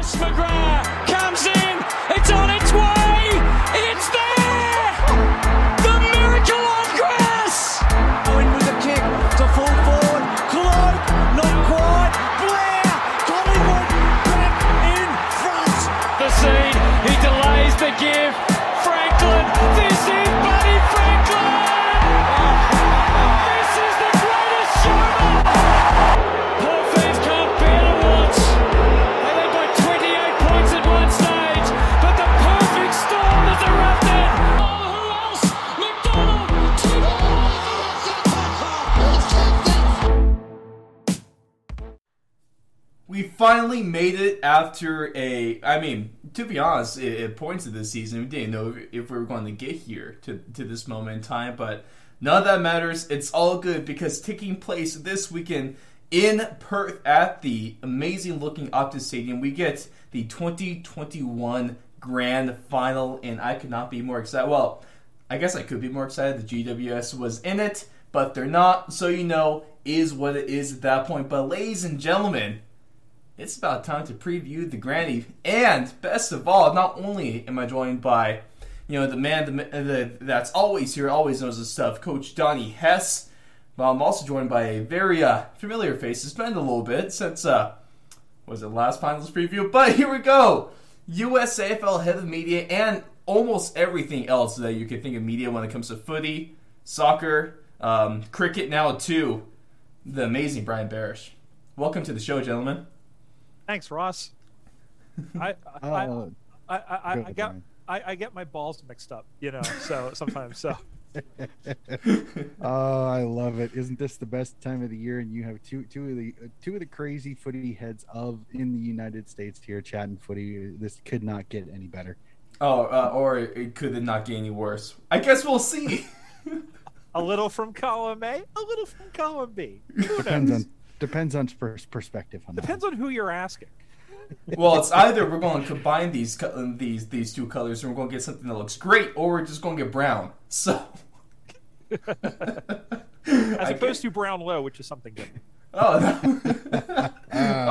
Wes McGrath comes in. It's on its way. It's there. The miracle on grass. Owen with a kick to full forward. Cloak, not quite. Blair, Collingwood back in front. The seed. He delays the give. Franklin. This is Buddy Franklin. Finally made it after a. I mean, to be honest, it, at points to this season, we didn't know if, if we were going to get here to, to this moment in time, but none of that matters. It's all good because taking place this weekend in Perth at the amazing looking Optus Stadium, we get the 2021 Grand Final, and I could not be more excited. Well, I guess I could be more excited. The GWS was in it, but they're not. So you know, is what it is at that point. But ladies and gentlemen, it's about time to preview the Granny. And best of all, not only am I joined by, you know, the man the, the, that's always here, always knows his stuff, Coach Donnie Hess, but I'm also joined by a very uh, familiar face. It's been a little bit since, uh, was it last finals preview? But here we go. USAFL head of media and almost everything else that you can think of media when it comes to footy, soccer, um, cricket now too. The amazing Brian Barish. Welcome to the show, gentlemen. Thanks, Ross. I I, Oh, I, I, I, go I ahead, get I, I get my balls mixed up, you know. So sometimes, so oh, I love it! Isn't this the best time of the year? And you have two two of the uh, two of the crazy footy heads of in the United States here chatting footy. This could not get any better. Oh, uh, or it could not get any worse. I guess we'll see. a little from column A, a little from column B. Who Depends knows? on depends on pers- perspective on that. Depends on who you're asking. well, it's either we're going to combine these these these two colors and we're going to get something that looks great, or we're just going to get brown. So, As opposed to brown low, which is something different. oh, no. Ah.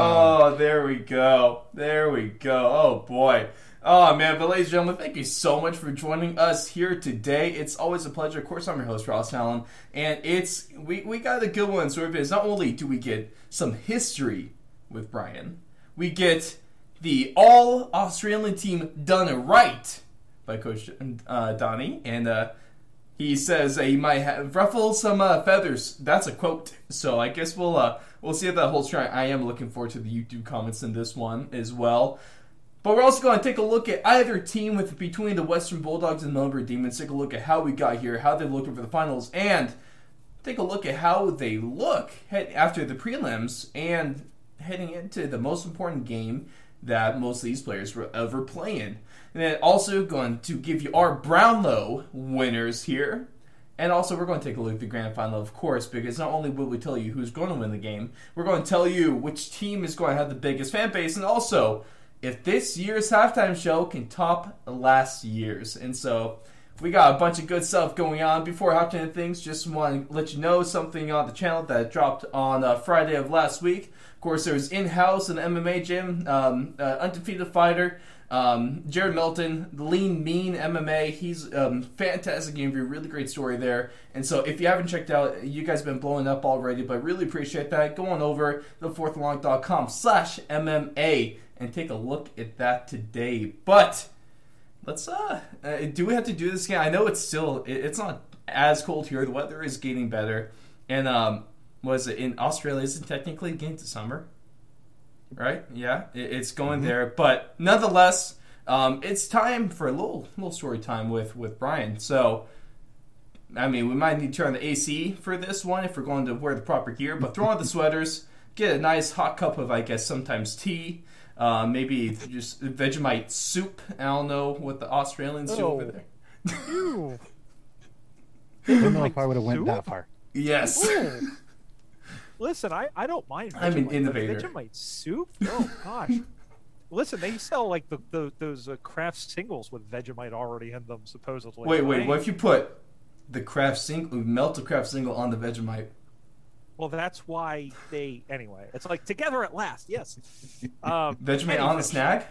oh, there we go, there we go. Oh boy. Oh man, but ladies and gentlemen, thank you so much for joining us here today. It's always a pleasure. Of course, I'm your host, Ross Allen, and it's we, we got a good one. So it is not only do we get some history with Brian, we get the all Australian team done right by Coach uh, Donnie, and uh, he says uh, he might have ruffle some uh, feathers. That's a quote. So I guess we'll uh, we'll see if that holds true. I am looking forward to the YouTube comments in this one as well. But we're also going to take a look at either team with between the Western Bulldogs and the Melbourne Demons. Take a look at how we got here, how they're looking for the finals, and take a look at how they look after the prelims and heading into the most important game that most of these players were ever playing. And then also going to give you our Brownlow winners here. And also, we're going to take a look at the grand final, of course, because not only will we tell you who's going to win the game, we're going to tell you which team is going to have the biggest fan base, and also if this year's halftime show can top last year's. And so, we got a bunch of good stuff going on. Before hopping into things, just want to let you know something on the channel that dropped on uh, Friday of last week. Of course, there's in-house an MMA gym, um, uh, undefeated fighter. Um, Jared Milton, Lean Mean MMA. He's um, fantastic interview, really great story there. And so, if you haven't checked out, you guys have been blowing up already, but really appreciate that. Go on over thefourthlong.com slash MMA and take a look at that today. But let's uh, uh, do we have to do this again? I know it's still it, it's not as cold here. The weather is getting better, and um, was it in Australia? Is it technically getting to summer? Right? Yeah, it, it's going there, but nonetheless, um, it's time for a little little story time with with Brian. So. I mean, we might need to turn the AC for this one if we're going to wear the proper gear, but throw on the sweaters, get a nice hot cup of, I guess, sometimes tea, uh, maybe just Vegemite soup. I don't know what the Australians do over Oh. there. Ew. I don't know if I would have went that far. Yes. Ooh. Listen, I, I don't mind. I'm an Vegemite, innovator. Vegemite soup? Oh gosh. Listen, they sell like the, the those uh, Kraft singles with Vegemite already in them, supposedly. Wait, wait. What if you put the Kraft single, melt the Kraft single on the Vegemite? Well, that's why they anyway. It's like together at last. Yes. Um, Vegemite anyway. on the snag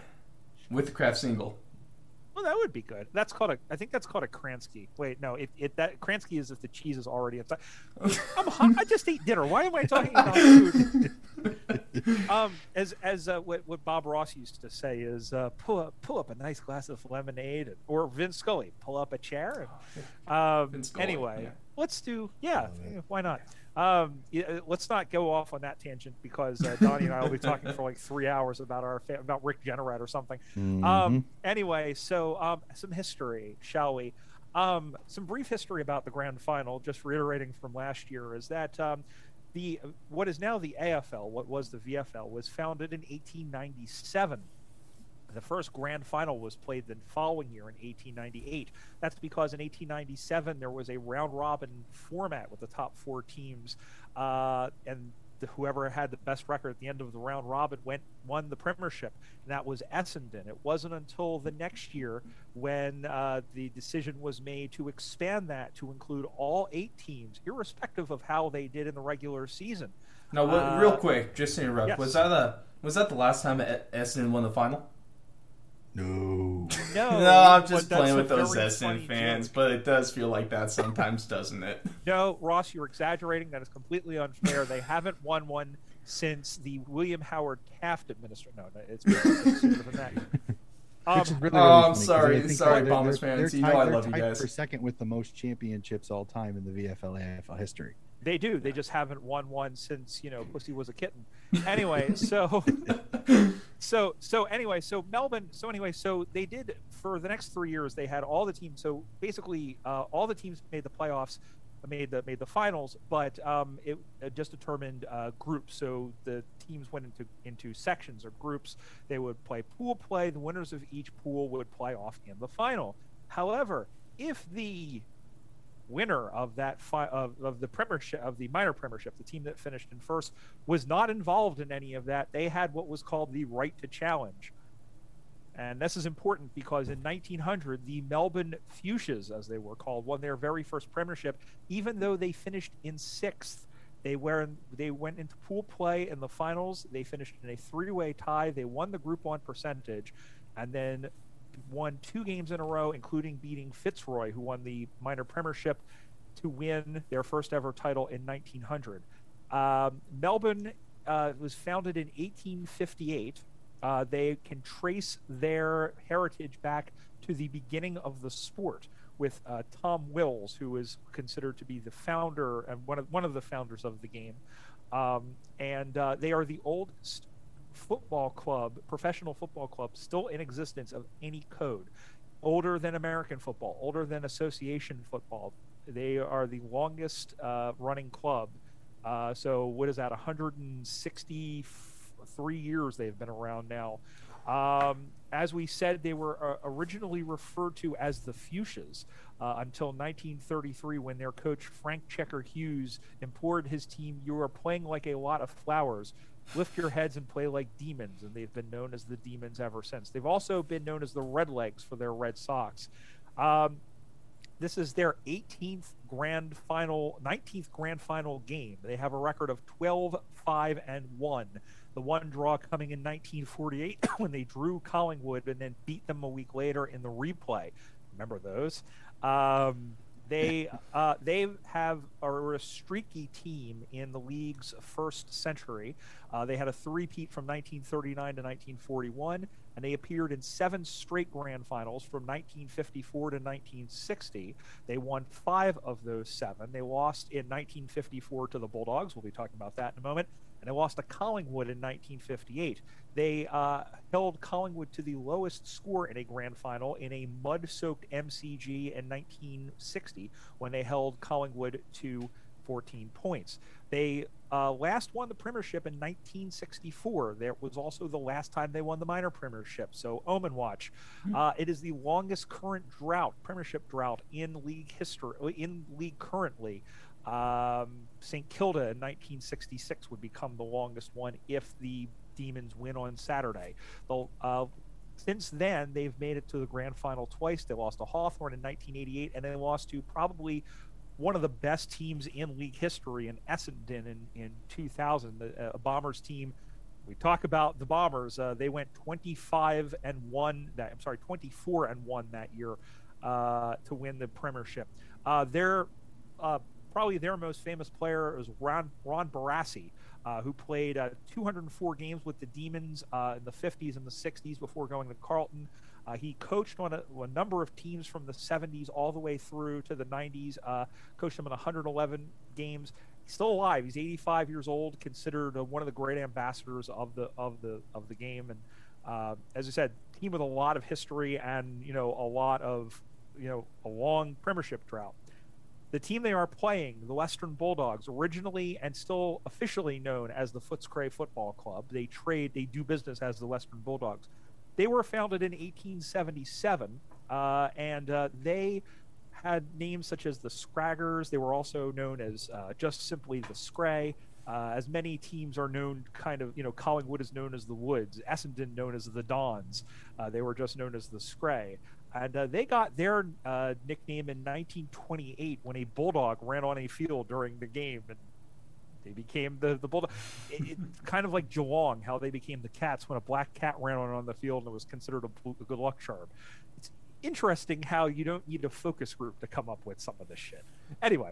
with the Kraft single. Well, that would be good. That's called a. I think that's called a Kransky. Wait, no. It, it that Kransky is if the cheese is already inside. I'm hot. I just ate dinner. Why am I talking about food? um, as as uh, what, what Bob Ross used to say is uh, pull up pull up a nice glass of lemonade, and, or Vince Scully pull up a chair. And, um, Scully, anyway, yeah. let's do yeah. yeah, Why not? Um, let's not go off on that tangent because uh, Donnie and I will be talking for like three hours about our fa- about Rick Generat or something. Um, anyway, so um, some history, shall we? Um, some brief history about the grand final. Just reiterating from last year is that um, the what is now the AFL, what was the VFL, was founded in 1897. The first grand final was played the following year in 1898. That's because in 1897 there was a round robin format with the top four teams, uh, and the, whoever had the best record at the end of the round robin went won the premiership, and that was Essendon. It wasn't until the next year when uh, the decision was made to expand that to include all eight teams, irrespective of how they did in the regular season. No, what, Uh, real quick, just to interrupt. yes. Was that the was that the last time Essendon won the final? No. No, no, I'm just playing with those very Essendon funny fans, joke. but it does feel like that sometimes, doesn't it? No, Ross, you're exaggerating. That is completely unfair. they haven't won one since the William Howard Taft administration. No, no, it's been it's sooner than that. Um, Which really, Oh, I'm funny 'cause sorry. I think Sorry, they're- Bombers they're- fans. they're You know I they're love you tied guys. For second with the most championships all time in the VFL AFL history. They do. They just haven't won one since you know Pussy was a kitten. Anyway, so so so anyway, so Melbourne. So anyway, so they did for the next three years. They had all the teams. So basically, uh, all the teams made the playoffs, made the made the finals, but um, it, it just determined uh, groups. So the teams went into into sections or groups. They would play pool play. The winners of each pool would play off in the final. However, if the winner of that fi- of, of the premiership of the minor premiership the team that finished in first was not involved in any of that. They had what was called the right to challenge. And this is important because in 1900 the melbourne fuchsias as they were called won their very first premiership. Even though they finished in sixth they were they went into pool play in the finals. They finished in a three-way tie. They won the group one percentage. And then won two games in a row, including beating Fitzroy, who won the minor premiership to win their first ever title in 1900. Um, Melbourne uh, was founded in 1858. Uh, they can trace their heritage back to the beginning of the sport with uh, Tom Wills, who is considered to be the founder and one of one of the founders of the game. Um, and uh, they are the oldest football club, professional football club, still in existence of any code. Older than American football, older than association football. They are the longest uh, running club. Uh, so, what is that? 163 years they've been around now. Um, as we said, they were uh, originally referred to as the Fuchsias uh, until 1933 when their coach Frank Checker Hughes implored his team, You are playing like a lot of flowers. Lift your heads and play like demons. And they've been known as the Demons ever since. They've also been known as the Redlegs for their Red socks. Um, this is their 18th grand final, 19th grand final game. They have a record of 12, 5, and 1. The one draw coming in 1948 when they drew Collingwood and then beat them a week later in the replay. Remember those? Um, they uh, they have are a streaky team in the league's first century. Uh, they had a three-peat from 1939 to 1941, and they appeared in seven straight grand finals from 1954 to 1960. They won five of those seven. They lost in 1954 to the Bulldogs. We'll be talking about that in a moment. And they lost to Collingwood in 1958. They uh, held Collingwood to the lowest score in a grand final in a mud-soaked MCG in 1960 when they held Collingwood to 14 points. They uh, last won the premiership in 1964. That was also the last time they won the minor premiership. So Omen Watch. Uh, it is the longest current drought, premiership drought in league history, in league currently. Um, St. Kilda in 1966 would become the longest one if the Demons win on Saturday. Uh, since then, they've made it to the grand final twice. They lost to Hawthorn in 1988, and they lost to probably one of the best teams in league history in Essendon in, in 2000. The uh, Bombers team, we talk about the Bombers. Uh, they went 25 and one. That I'm sorry, 24 and one that year uh, to win the Premiership. Uh, their uh, probably their most famous player was Ron Ron Barassi. Uh, who played uh, 204 games with the Demons uh, in the 50s and the 60s before going to Carlton. Uh, he coached on a, a, number of teams from the 70s all the way through to the 90s. Uh, coached them in 111 games. He's still alive. He's 85 years old, considered uh, one of the great ambassadors of the of the of the game. And as I said, team with a lot of history and you know a lot of you know a long Premiership drought the team they are playing, the Western Bulldogs, originally and still officially known as the Footscray Football Club, they trade, they do business as the Western Bulldogs. They were founded in 1877, uh, and uh, they had names such as the Scraggers. They were also known as uh, just simply the Scray. Uh, as many teams are known, kind of, you know, Collingwood is known as the Woods, Essendon known as the Dons. Uh, they were just known as the Scray and uh, they got their uh, nickname in 1928 when a bulldog ran on a field during the game, and they became the the bulldog. It, it, kind of like Geelong, how they became the Cats when a black cat ran on on the field and it was considered a, a good luck charm. It's interesting how you don't need a focus group to come up with some of this shit. Anyway,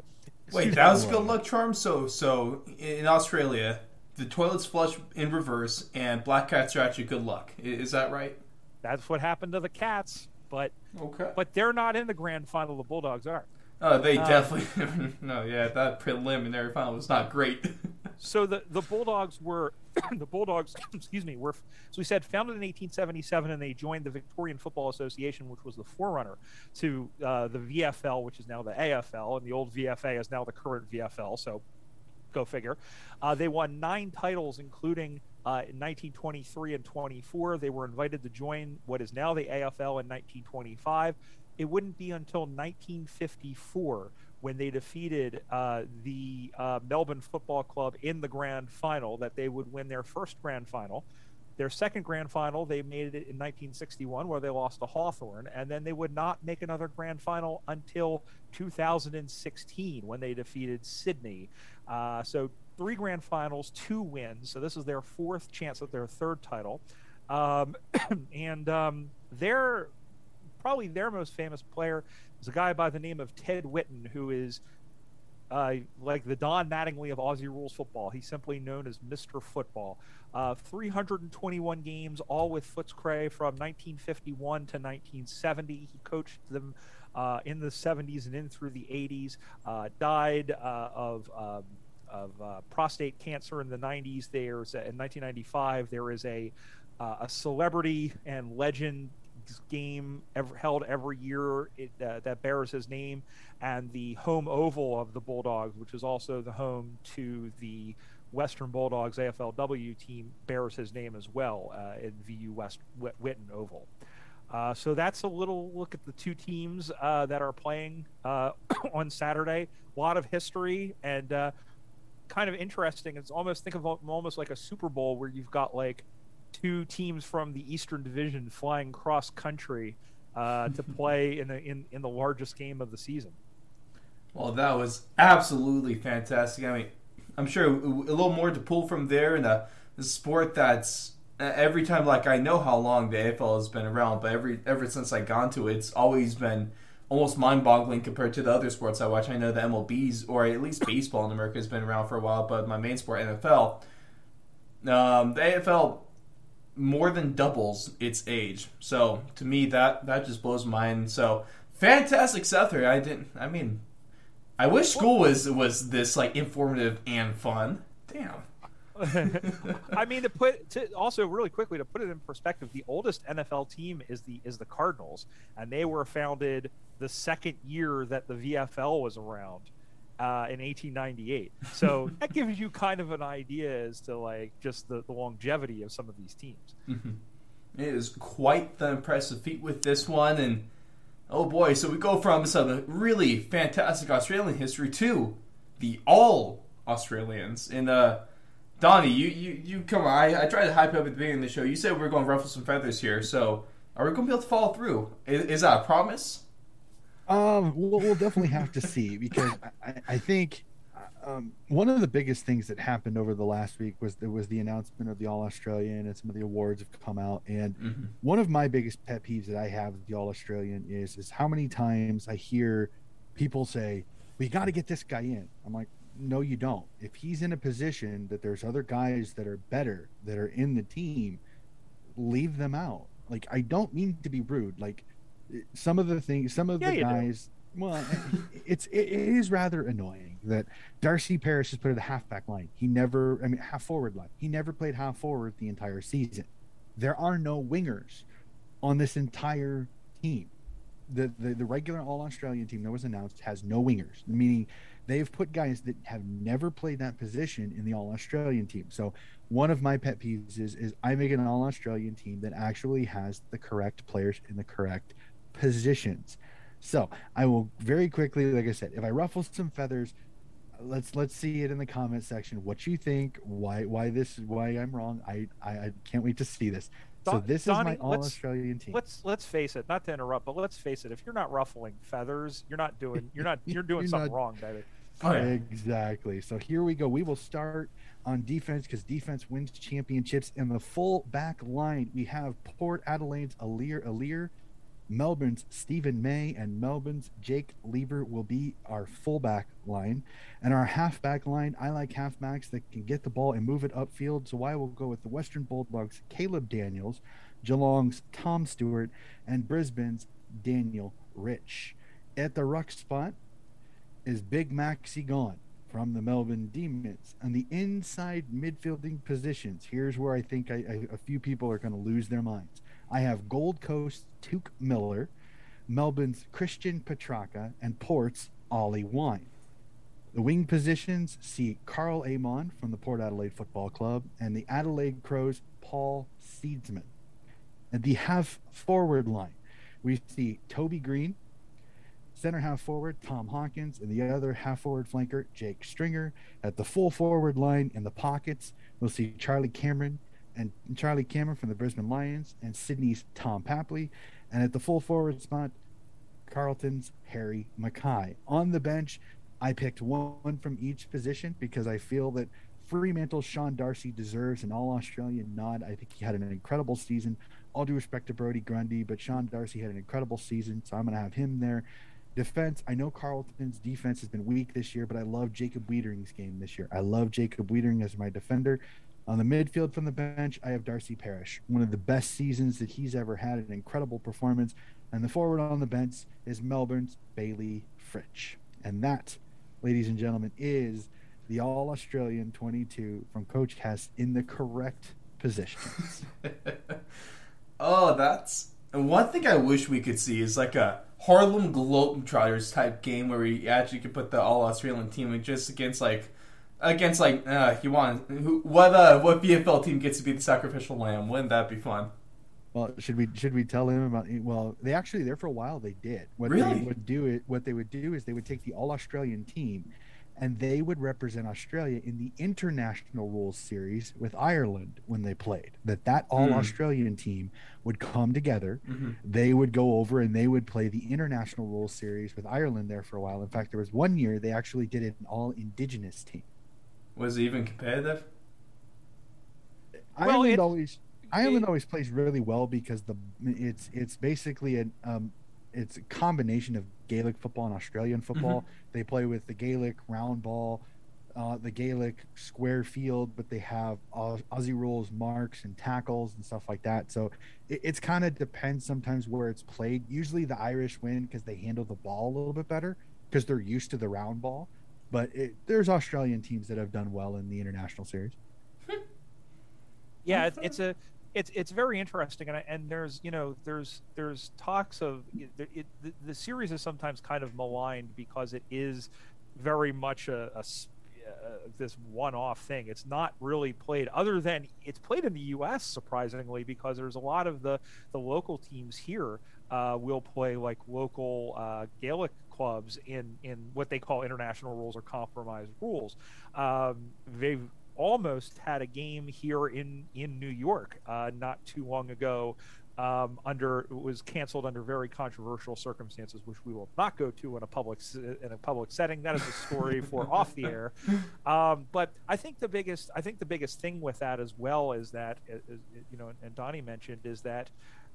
wait, that was a good luck charm. So, so in Australia, the toilets flush in reverse, and black cats are actually good luck. Is that right? That's what happened to the cats. But okay. but they're not in the grand final. The Bulldogs are. Oh, they uh, definitely no. Yeah, that preliminary final was not great. so the the Bulldogs were the Bulldogs. excuse me. Were so we said founded in 1877, and they joined the Victorian Football Association, which was the forerunner to uh, the VFL, which is now the AFL, and the old VFA is now the current VFL. So go figure. Uh, they won nine titles, including uh, in 1923 and 24, they were invited to join what is now the AFL in 1925. It wouldn't be until 1954 when they defeated uh, the uh, Melbourne Football Club in the grand final that they would win their first grand final. Their second grand final, they made it in 1961, where they lost to Hawthorn, and then they would not make another grand final until 2016 when they defeated Sydney. Uh, so three grand finals, two wins. So this is their fourth chance at their third title. Um, and um, their probably their most famous player is a guy by the name of Ted Whitten, who is uh, like the Don Mattingly of Aussie rules football. He's simply known as Mr. Football. Uh, 321 games, all with Footscray from 1951 to 1970. He coached them uh, in the 70s and in through the 80s. Uh, died uh, of um, of uh, prostate cancer in the 90s. There's in 1995 there is a a celebrity and legend game held every year it, uh, that bears his name, and the home oval of the Bulldogs, which is also the home to the Western Bulldogs AFLW team, bears his name as well uh, in VU West Whitten Oval. Uh, so that's a little look at the two teams uh, that are playing uh, on Saturday. A lot of history and uh, kind of interesting. It's almost think of almost like a Super Bowl where you've got like two teams from the Eastern Division flying cross country uh, to play in, the, in in the largest game of the season. Well, that was absolutely fantastic. I mean, I'm sure a little more to pull from there in a, a sport that's every time like I know how long the AFL has been around, but every ever since I gone to it, it's always been almost mind-boggling compared to the other sports I watch. I know the MLB's or at least baseball in America has been around for a while, but my main sport NFL, um, the AFL more than doubles its age. So to me, that that just blows my mind. So fantastic stuff here. I didn't. I mean, I wish school was was this like informative and fun. Damn. I mean, to put to also really quickly to put it in perspective, the oldest NFL team is the is the Cardinals, and they were founded the second year that the VFL was around uh, in 1898. So that gives you kind of an idea as to like just the, the longevity of some of these teams. Mm-hmm. It is quite the impressive feat with this one, and oh boy, so we go from some really fantastic Australian history to the all Australians in uh Donnie, you, you, you come on. I, I tried to hype up at the beginning of the show. You said we are going to ruffle some feathers here, so are we going to be able to follow through? Is, is that a promise? Um, we'll, we'll definitely have to see because I, I think um, one of the biggest things that happened over the last week was there was the announcement of the All Australian and some of the awards have come out. And Mm-hmm. one of my biggest pet peeves that I have with the All Australian is is how many times I hear people say, "We got to get this guy in." I'm like, no, you don't. If he's in a position that there's other guys that are better that are in the team, leave them out. Like I don't mean to be rude. Like some of the things, some of Yeah, the you do. guys. Well, it's it, it is rather annoying that Darcy Parish has put at a halfback line. He never, I mean, half forward line. He never played half forward the entire season. There are no wingers on this entire team. The, the the regular All Australian team that was announced has no wingers, meaning they've put guys that have never played that position in the All Australian team. So one of my pet peeves is is I make an All Australian team that actually has the correct players in the correct positions. So I will very quickly, like I said, if I ruffle some feathers, let's let's see it in the comment section. What you think? Why why this? Why I'm wrong? I I, I can't wait to see this. so this Donnie, is my All let's- Australian team. Let's let's face it. Not to interrupt, but let's face it. If you're not ruffling feathers, you're not doing. You're not. You're doing You're something not- wrong, baby. Oh, yeah. Exactly. So here we go. We will start on defense because defense wins championships. In the full back line, we have Port Adelaide's Aliir Aliir, Melbourne's Steven May, and Melbourne's Jake Lever will be our fullback line. And our halfback line, I like halfbacks that can get the ball and move it upfield. So I will go with the Western Bulldogs' Caleb Daniels, Geelong's Tom Stewart, and Brisbane's Daniel Rich. At the ruck spot, is Big Maxi Gawn from the Melbourne Demons. On the inside midfielding positions, here's where I think I, I, a few people are going to lose their minds. I have Gold Coast Touk Miller, Melbourne's Christian Petracca, and Port's Ollie Wine. The wing positions see Karl Amon from the Port Adelaide Football Club and the Adelaide Crows Paul Seedsman. At the half forward line, we see Toby Greene, center half forward Tom Hawkins, and the other half forward flanker Jake Stringer. At the full forward line in the pockets, we'll see Charlie Cameron and Charlie Cameron from the Brisbane Lions and Sydney's Tom Papley. And at the full forward spot, Carlton's Harry McKay. On the bench, I picked one from each position because I feel that Fremantle Sean Darcy deserves an All Australian nod. I think he had an incredible season. All due respect to Brodie Grundy, but Sean Darcy had an incredible season, so I'm going to have him there. Defense, I know Carlton's defense has been weak this year, but I love Jacob Weitering's game this year. I love Jacob Weitering as my defender. On the midfield from the bench, I have Darcy Parish, one of the best seasons that he's ever had, an incredible performance. And the forward on the bench is Melbourne's Bailey Fritsch. And that, ladies and gentlemen, is the All Australian 22 from Coach Hess in the correct positions. Oh, that's one thing I wish we could see is like a Harlem Globetrotters type game where we actually could put the All Australian team just against like against like uh, you want who what uh what VFL team gets to be the sacrificial lamb? Wouldn't that be fun? Well, should we should we tell him about? Well, they actually there for a while they did. What Really? they would do it. What they would do is they would take the All Australian team, and they would represent Australia in the international rules series with Ireland when they played. That that All Hmm. Australian team would come together. Mhm. They would go over and they would play the international rules series with Ireland there for a while. In fact, there was one year they actually did it an all Indigenous team. Was it even competitive? Well, Ireland it's- always Ireland always plays really well because the it's it's basically an um it's a combination of Gaelic football and Australian football. They play with the Gaelic round ball, uh, the Gaelic square field, but they have Aus- Aussie rules, marks, and tackles and stuff like that. So it, it's kind of depends sometimes where it's played. Usually the Irish win because they handle the ball a little bit better because they're used to the round ball. But it, there's Australian teams that have done well in the international series. yeah it, it's a it's it's very interesting and I, and there's you know there's there's talks of it, it, the, the series is sometimes kind of maligned because it is very much a, a s- uh, this one-off thing it's not really played other than it's played in the us surprisingly because there's a lot of the the local teams here uh, will play like local uh, gaelic clubs in in what they call international rules or compromise rules um, they've almost had a game here in in New York uh, not too long ago um, under was canceled under very controversial circumstances, which we will not go to in a public in a public setting. That is a story for off the air. Um, but I think the biggest I think the biggest thing with that as well is that is, you know, and Donnie mentioned is that.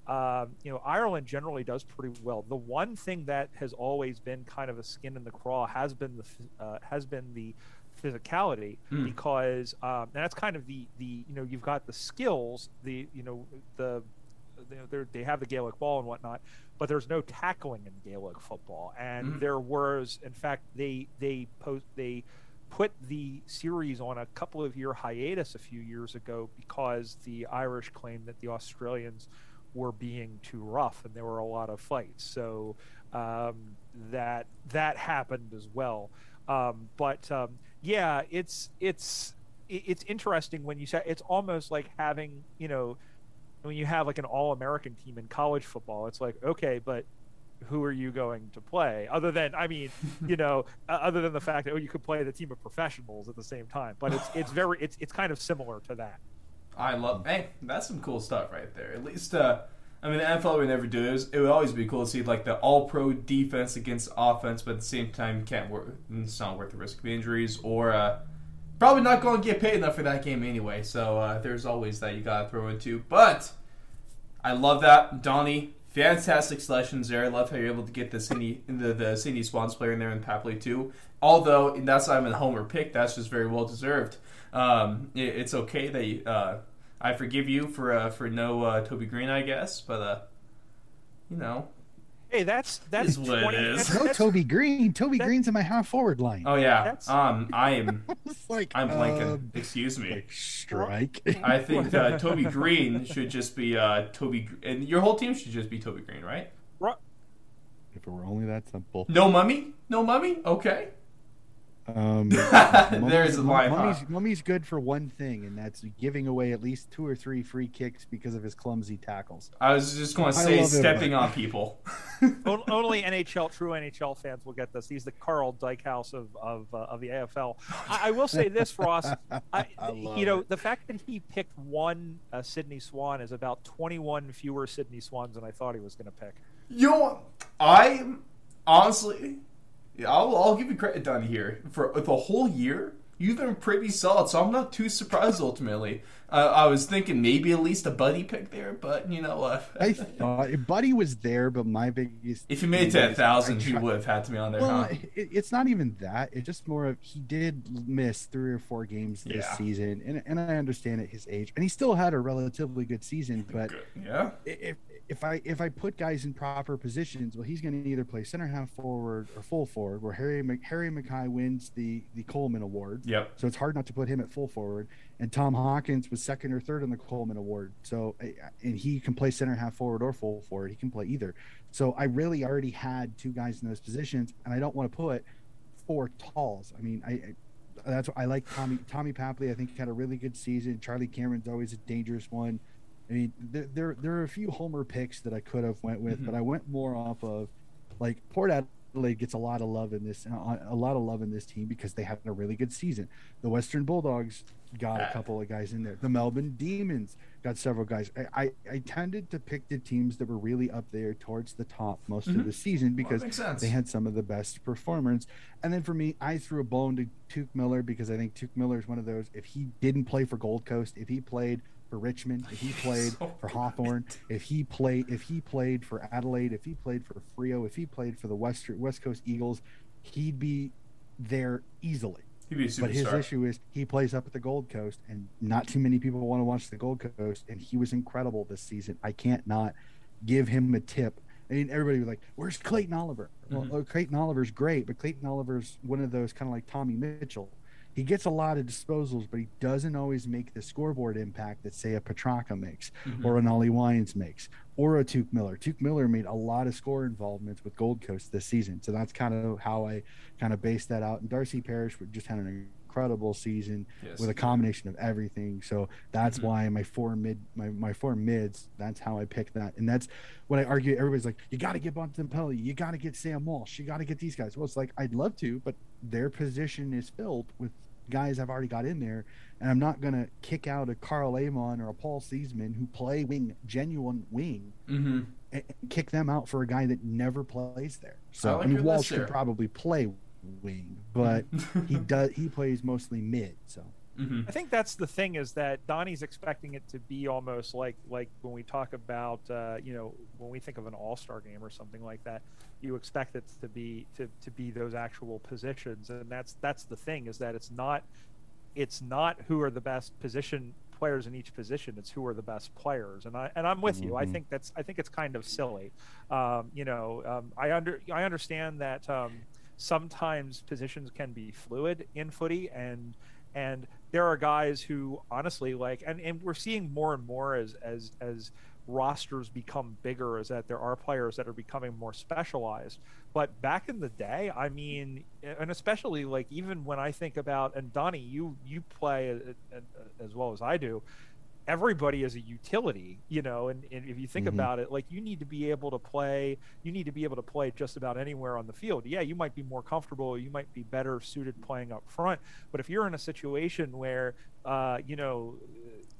Um, you know, Ireland generally does pretty well. The one thing that has always been kind of a skin in the craw has been the uh, has been the physicality Mm. because um, and that's kind of the the you know you've got the skills the you know the they they have the Gaelic ball and whatnot, but there's no tackling in Gaelic football, and Mhm. there was in fact they they post they put the series on a couple of year hiatus a few years ago because the Irish claimed that the Australians were being too rough and there were a lot of fights. So um, that that happened as well. Um, but um, yeah, it's it's it's interesting when you say it's almost like having you know when you have like an all American team in college football. It's like okay, but who are you going to play other than i mean you know uh, other than the fact that oh you could play the team of professionals at the same time but it's it's very it's it's kind of similar to that I love. Hey, that's some cool stuff right there. At least, uh, I mean, the NFL would never do this. It would always be cool to see like the All-Pro defense against offense, but at the same time, can't work. It's not worth the risk of injuries, or uh, probably not going to get paid enough for that game anyway. So uh, there's always that you got to throw into. But I love that, Donnie. Fantastic selections there. I love how you're able to get the Sydney, the the Sydney Swans player in there in Papley too. Although that's not even a homer pick, that's just very well deserved. Um, it, it's okay that you, uh, I forgive you for uh, for no uh, Toby Greene, I guess, but uh, you know, hey that's that's Is what it 20 is. that's- No that's- Toby Greene. Toby that- Greene's in my half forward line. oh yeah, That's- um, I am like I'm blanking. um, Excuse me. like strike. I think uh, Toby Greene should just be uh, Toby, and your whole team should just be Toby Green, right? Ru- if it were only that simple. No mummy, no mummy. Okay, Um, There's a line, huh? Mummy's, Mummy's good for one thing, and that's giving away at least two or three free kicks because of his clumsy tackles. I was just going to say love stepping on people. Only NHL true NHL fans will get this. He's the Carl Dykehouse of of, uh, of the AFL. I, I will say this, Ross. I, I you know, it. the fact that he picked one uh, Sydney Swan is about 21 fewer Sydney Swans than I thought he was going to pick. You know. I honestly, I'll, I'll give you credit, Donnie, here for the whole year. You've been pretty solid, so I'm not too surprised. Ultimately, uh, I was thinking maybe at least a buddy pick there, but you know what? I thought Buddy was there, but my biggest if you made it to a thousand, he would have had to be on there, Well, huh? it, it's not even that. It's just more of he did miss three or four games this Yeah. season, and and I understand at his age, and he still had a relatively good season. But Good. Yeah, if if I if I put guys in proper positions, well, he's going to either play center half forward or full forward. Where Harry Mc- Harry McKay wins the the Coleman Award, yep. so it's hard not to put him at full forward. And Tom Hawkins was second or third on the Coleman Award, so eh, and he can play center half forward or full forward. He can play either. So I really already had two guys in those positions, and I don't want to put four talls. I mean, I. I that's what I like Tommy Tommy Papley. I think had a really good season. Charlie Cameron's always a dangerous one. I mean, there there, there are a few homer picks that I could have went with, but I went more off of like Port Adelaide gets a lot of love in this uh, a lot of love in this team because they had a really good season. The Western Bulldogs got a couple of guys in there. The Melbourne Demons got several guys. I, I, I tended to pick the teams that were really up there towards the top most of the season because sense. they had some of the best performers. And then for me, I threw a bone to Touk Miller because I think Touk Miller is one of those. If he didn't play for Gold Coast, if he played for Richmond, if he played So for Hawthorn, if he played if he played for Adelaide, if he played for Freo, if he played for the West West Coast Eagles, he'd be there easily. He'd be a But his issue is he plays up at the Gold Coast, and not too many people want to watch the Gold Coast. And he was incredible this season. I can't not give him a tip. I mean, everybody was like, "Where's Clayton Oliver?" Well, Mm-hmm. uh, Clayton Oliver's great, but Clayton Oliver's one of those kind of like Tommy Mitchell. He gets a lot of disposals, but he doesn't always make the scoreboard impact that, say, a Petracca makes, Mm-hmm. or an Ollie Wines makes, or a Touk Miller. Touk Miller made a lot of score involvements with Gold Coast this season, so that's kind of how I kind of based that out. And Darcy Parish just had an incredible season Yes. with a combination of everything. So that's Mm-hmm. why my four mid my, my four mids, that's how I picked that. And that's what I argue. Everybody's like, you gotta get Bontempelli, you gotta get Sam Walsh, you gotta get these guys. Well, it's like I'd love to, but their position is filled with guys I've already got in there, and I'm not gonna kick out a Karl Amon or a Paul Seedsman who play wing, genuine wing, Mm-hmm. and kick them out for a guy that never plays there. So like I mean, Walsh could probably play wing, but he does he plays mostly mid. So Mm-hmm. I think that's the thing is that Donnie's expecting it to be almost like like when we talk about uh, you know when we think of an All Star game or something like that, you expect it to be to, to be those actual positions, and that's that's the thing is that it's not it's not who are the best position players in each position it's who are the best players and i and i'm with you i Mhm. think that's i think it's kind of silly um, you know um, i under i understand that um, sometimes positions can be fluid in footy and and there are guys who honestly like and, and we're seeing more and more as as as rosters become bigger is that there are players that are becoming more specialized. But back in the day i mean and especially like even when i think about and donnie you you play as well as i do everybody is a utility you know and, and if you think Mhm. about it like you need to be able to play you need to be able to play just about anywhere on the field yeah you might be more comfortable you might be better suited playing up front but if you're in a situation where uh, you know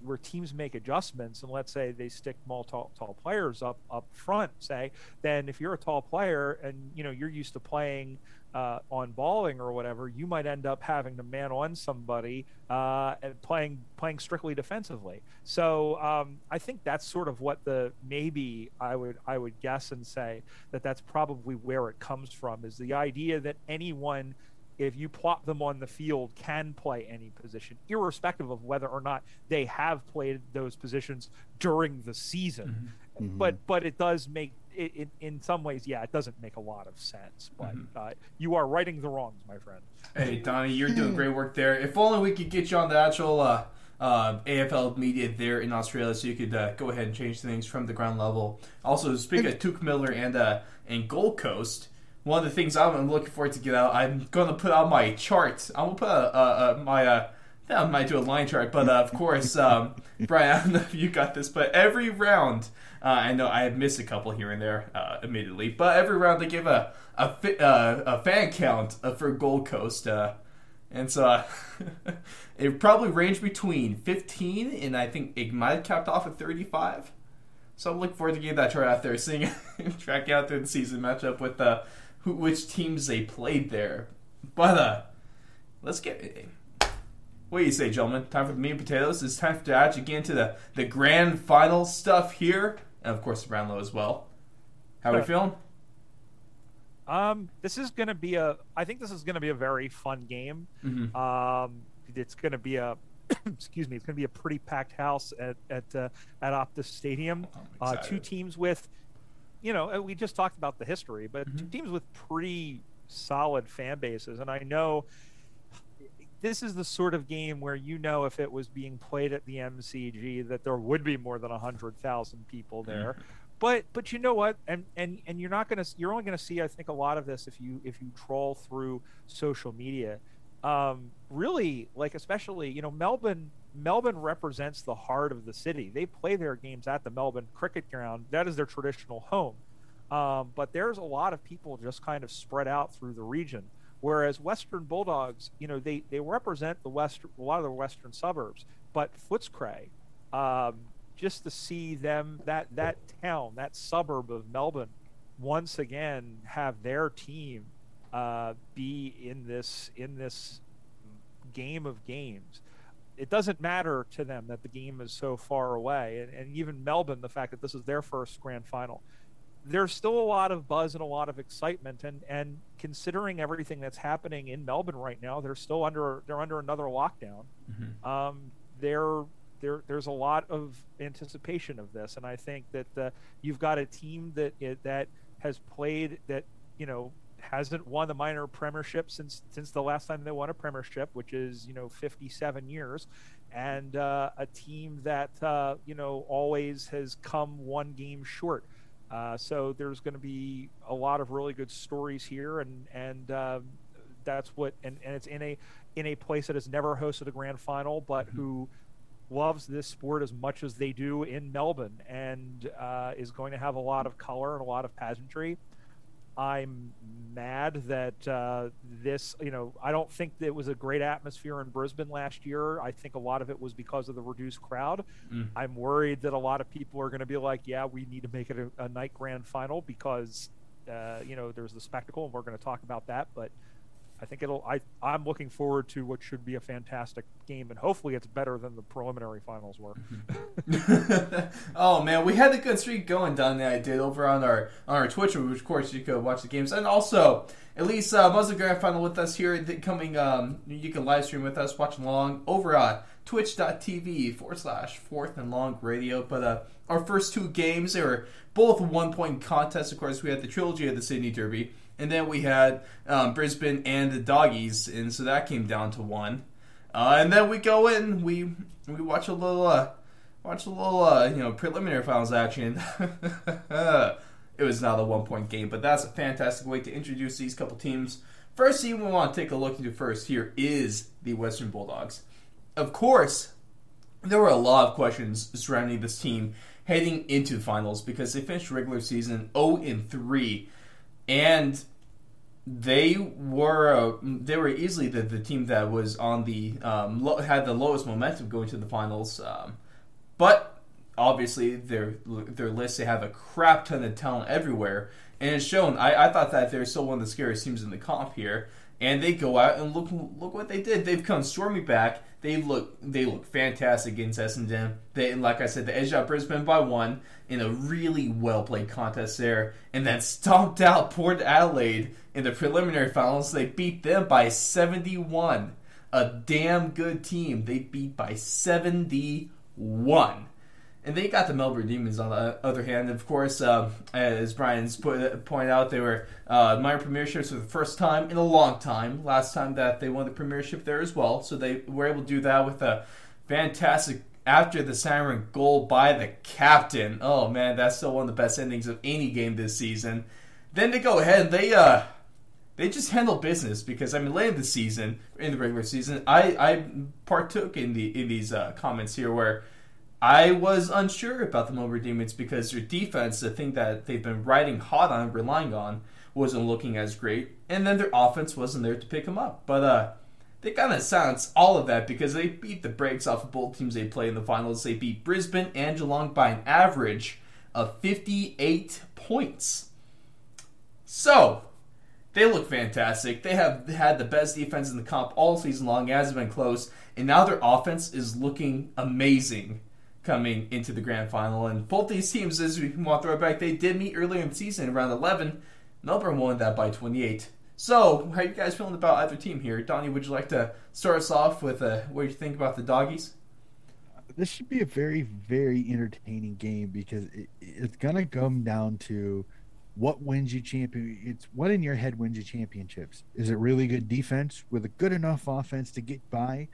where teams make adjustments and let's say they stick more tall, tall players up up front say then if you're a tall player and you know you're used to playing uh, on balling or whatever you might end up having to man on somebody uh, and playing playing strictly defensively. So um, I think that's sort of what the maybe I would I would guess and say that that's probably where it comes from is the idea that anyone if you plot them on the field can play any position irrespective of whether or not they have played those positions during the season. Mhm. but but it does make it, it in some ways yeah it doesn't make a lot of sense but uh, you are righting the wrongs my friend Hey, Donnie, you're doing great work there. If only we could get you on the actual uh, uh, AFL media there in Australia, so you could uh, go ahead and change things from the ground level. Also, speaking of Touk Miller and uh, and Gold Coast, one of the things I'm looking forward to get out, I'm going to put out my chart. I'm going to put a, a, a, my. I might do a line chart, but uh, of course, um, Brian, I don't know if you got this, but every round, uh, I know I have missed a couple here and there, uh, admittedly, but every round they give a a, fi- uh, a fan count uh, for Gold Coast, uh, and so uh, it probably ranged between 15 and I think it might have capped off at 35. So I'm looking forward to getting that chart out there, seeing track out through the season matchup with uh, who, which teams they played there. But uh, let's get. What do you say, gentlemen? Time for the meat and potatoes. It's time to actually get into the, the grand final stuff here, and of course the Brownlow as well. How are we feeling? Um, this is going to be a. I think this is going to be a very fun game. Mhm. Um, it's going to be a. excuse me. It's going to be a pretty packed house at at uh, at Optus Stadium. Uh, two teams with, you know, we just talked about the history, but two Mhm. teams with pretty solid fan bases, and I know. This is the sort of game where you know if it was being played at the MCG that there would be more than hundred thousand people there. But but you know what? And and and you're not going to you're only going to see i think a lot of this if you if you troll through social media. Um really like especially you know melbourne melbourne represents the heart of the city. They play their games at the melbourne cricket ground. That is their traditional home. Um, but there's a lot of people just kind of spread out through the region whereas western bulldogs you know they they represent the west a lot of the western suburbs but footscray um, just to see them that that town that suburb of melbourne once again have their team uh, be in this in this game of games. It doesn't matter to them that the game is so far away and, and even melbourne the fact that this is their first grand final there's still a lot of buzz and a lot of excitement and and considering everything that's happening in melbourne right now they're still under they're under another lockdown Mhm. um, there, there, there's a lot of anticipation of this, and I think that uh, you've got a team that it, that has played that you know hasn't won the minor premiership since since the last time they won a premiership, which is you know 57 years, and uh, a team that uh, you know always has come one game short. Uh, so there's going to be a lot of really good stories here, and and um, that's what and, and it's in a in a place that has never hosted a grand final, but who loves this sport as much as they do in Melbourne, and uh, is going to have a lot of color and a lot of pageantry. I'm mad that uh, this, you know, I don't think it was a great atmosphere in Brisbane last year. I think a lot of it was because of the reduced crowd. Mm. I'm worried that a lot of people are going to be like, yeah, we need to make it a, a night grand final because, uh, you know, there's the spectacle, and we're going to talk about that. But I think it'll. I I'm looking forward to what should be a fantastic game, and hopefully it's better than the preliminary finals were. oh man, we had a good streak going down there. I did over on our on our Twitch, which of course you could watch the games, and also at least uh, Muslim Grand Final with us here. The coming, um, you can live stream with us, watch along over at Twitch.tv forward slash Fourth and Long Radio. But uh, our first two games they were both one point contests. Of course, we had the trilogy of the Sydney Derby, and then we had um, Brisbane and the Doggies, and so that came down to one. Uh, and then we go in, we we watch a little, uh, watch a little, uh, you know, preliminary finals action. it was not a one point game, but that's a fantastic way to introduce these couple teams. First team we want to take a look into first here is the Western Bulldogs. Of course, there were a lot of questions surrounding this team heading into the finals because they finished regular season 0 in 3 and they were uh, they were easily the, the team that was on the um, lo- had the lowest momentum going to the finals. Um, but obviously their their list they have a crap ton of talent everywhere, and it's shown. I, I thought that they're still one of the scariest teams in the comp here, and they go out and look look what they did. They've come storming back. They look they look fantastic against Essendon. They like I said, they edged out Brisbane by one in a really well played contest there, and then stomped out Port Adelaide in the preliminary finals. They beat them by seventy one. A damn good team. They beat by seventy one. And they got the Melbourne Demons on the other hand. Of course, uh, as Brian's put, pointed out, they were uh, minor premierships for the first time in a long time. Last time that they won the premiership there as well. So they were able to do that with a fantastic after the siren goal by the captain. Oh man, that's still one of the best endings of any game this season. Then they go ahead and they uh they just handle business because I mean late in the season in the regular season I I partook in the in these uh, comments here where I was unsure about the Melbourne Demons because their defense, the thing that they've been riding hot on, relying on, wasn't looking as great, and then their offense wasn't there to pick them up. But uh, they kind of silenced all of that because they beat the brakes off of both teams they play in the finals. They beat Brisbane and Geelong by an average of 58 points. So they look fantastic. They have had the best defense in the comp all season long. It hasn't been close, and now their offense is looking amazing coming into the grand final. And both these teams, as we to throw it back, they did meet earlier in the season, around 11. Melbourne won that by 28. So, how are you guys feeling about either team here? Donnie, would you like to start us off with uh, what you think about the doggies? This should be a very, very entertaining game because it, it's going to come down to what wins you champion. It's what in your head wins you championships. Is it really good defense with a good enough offense to get by,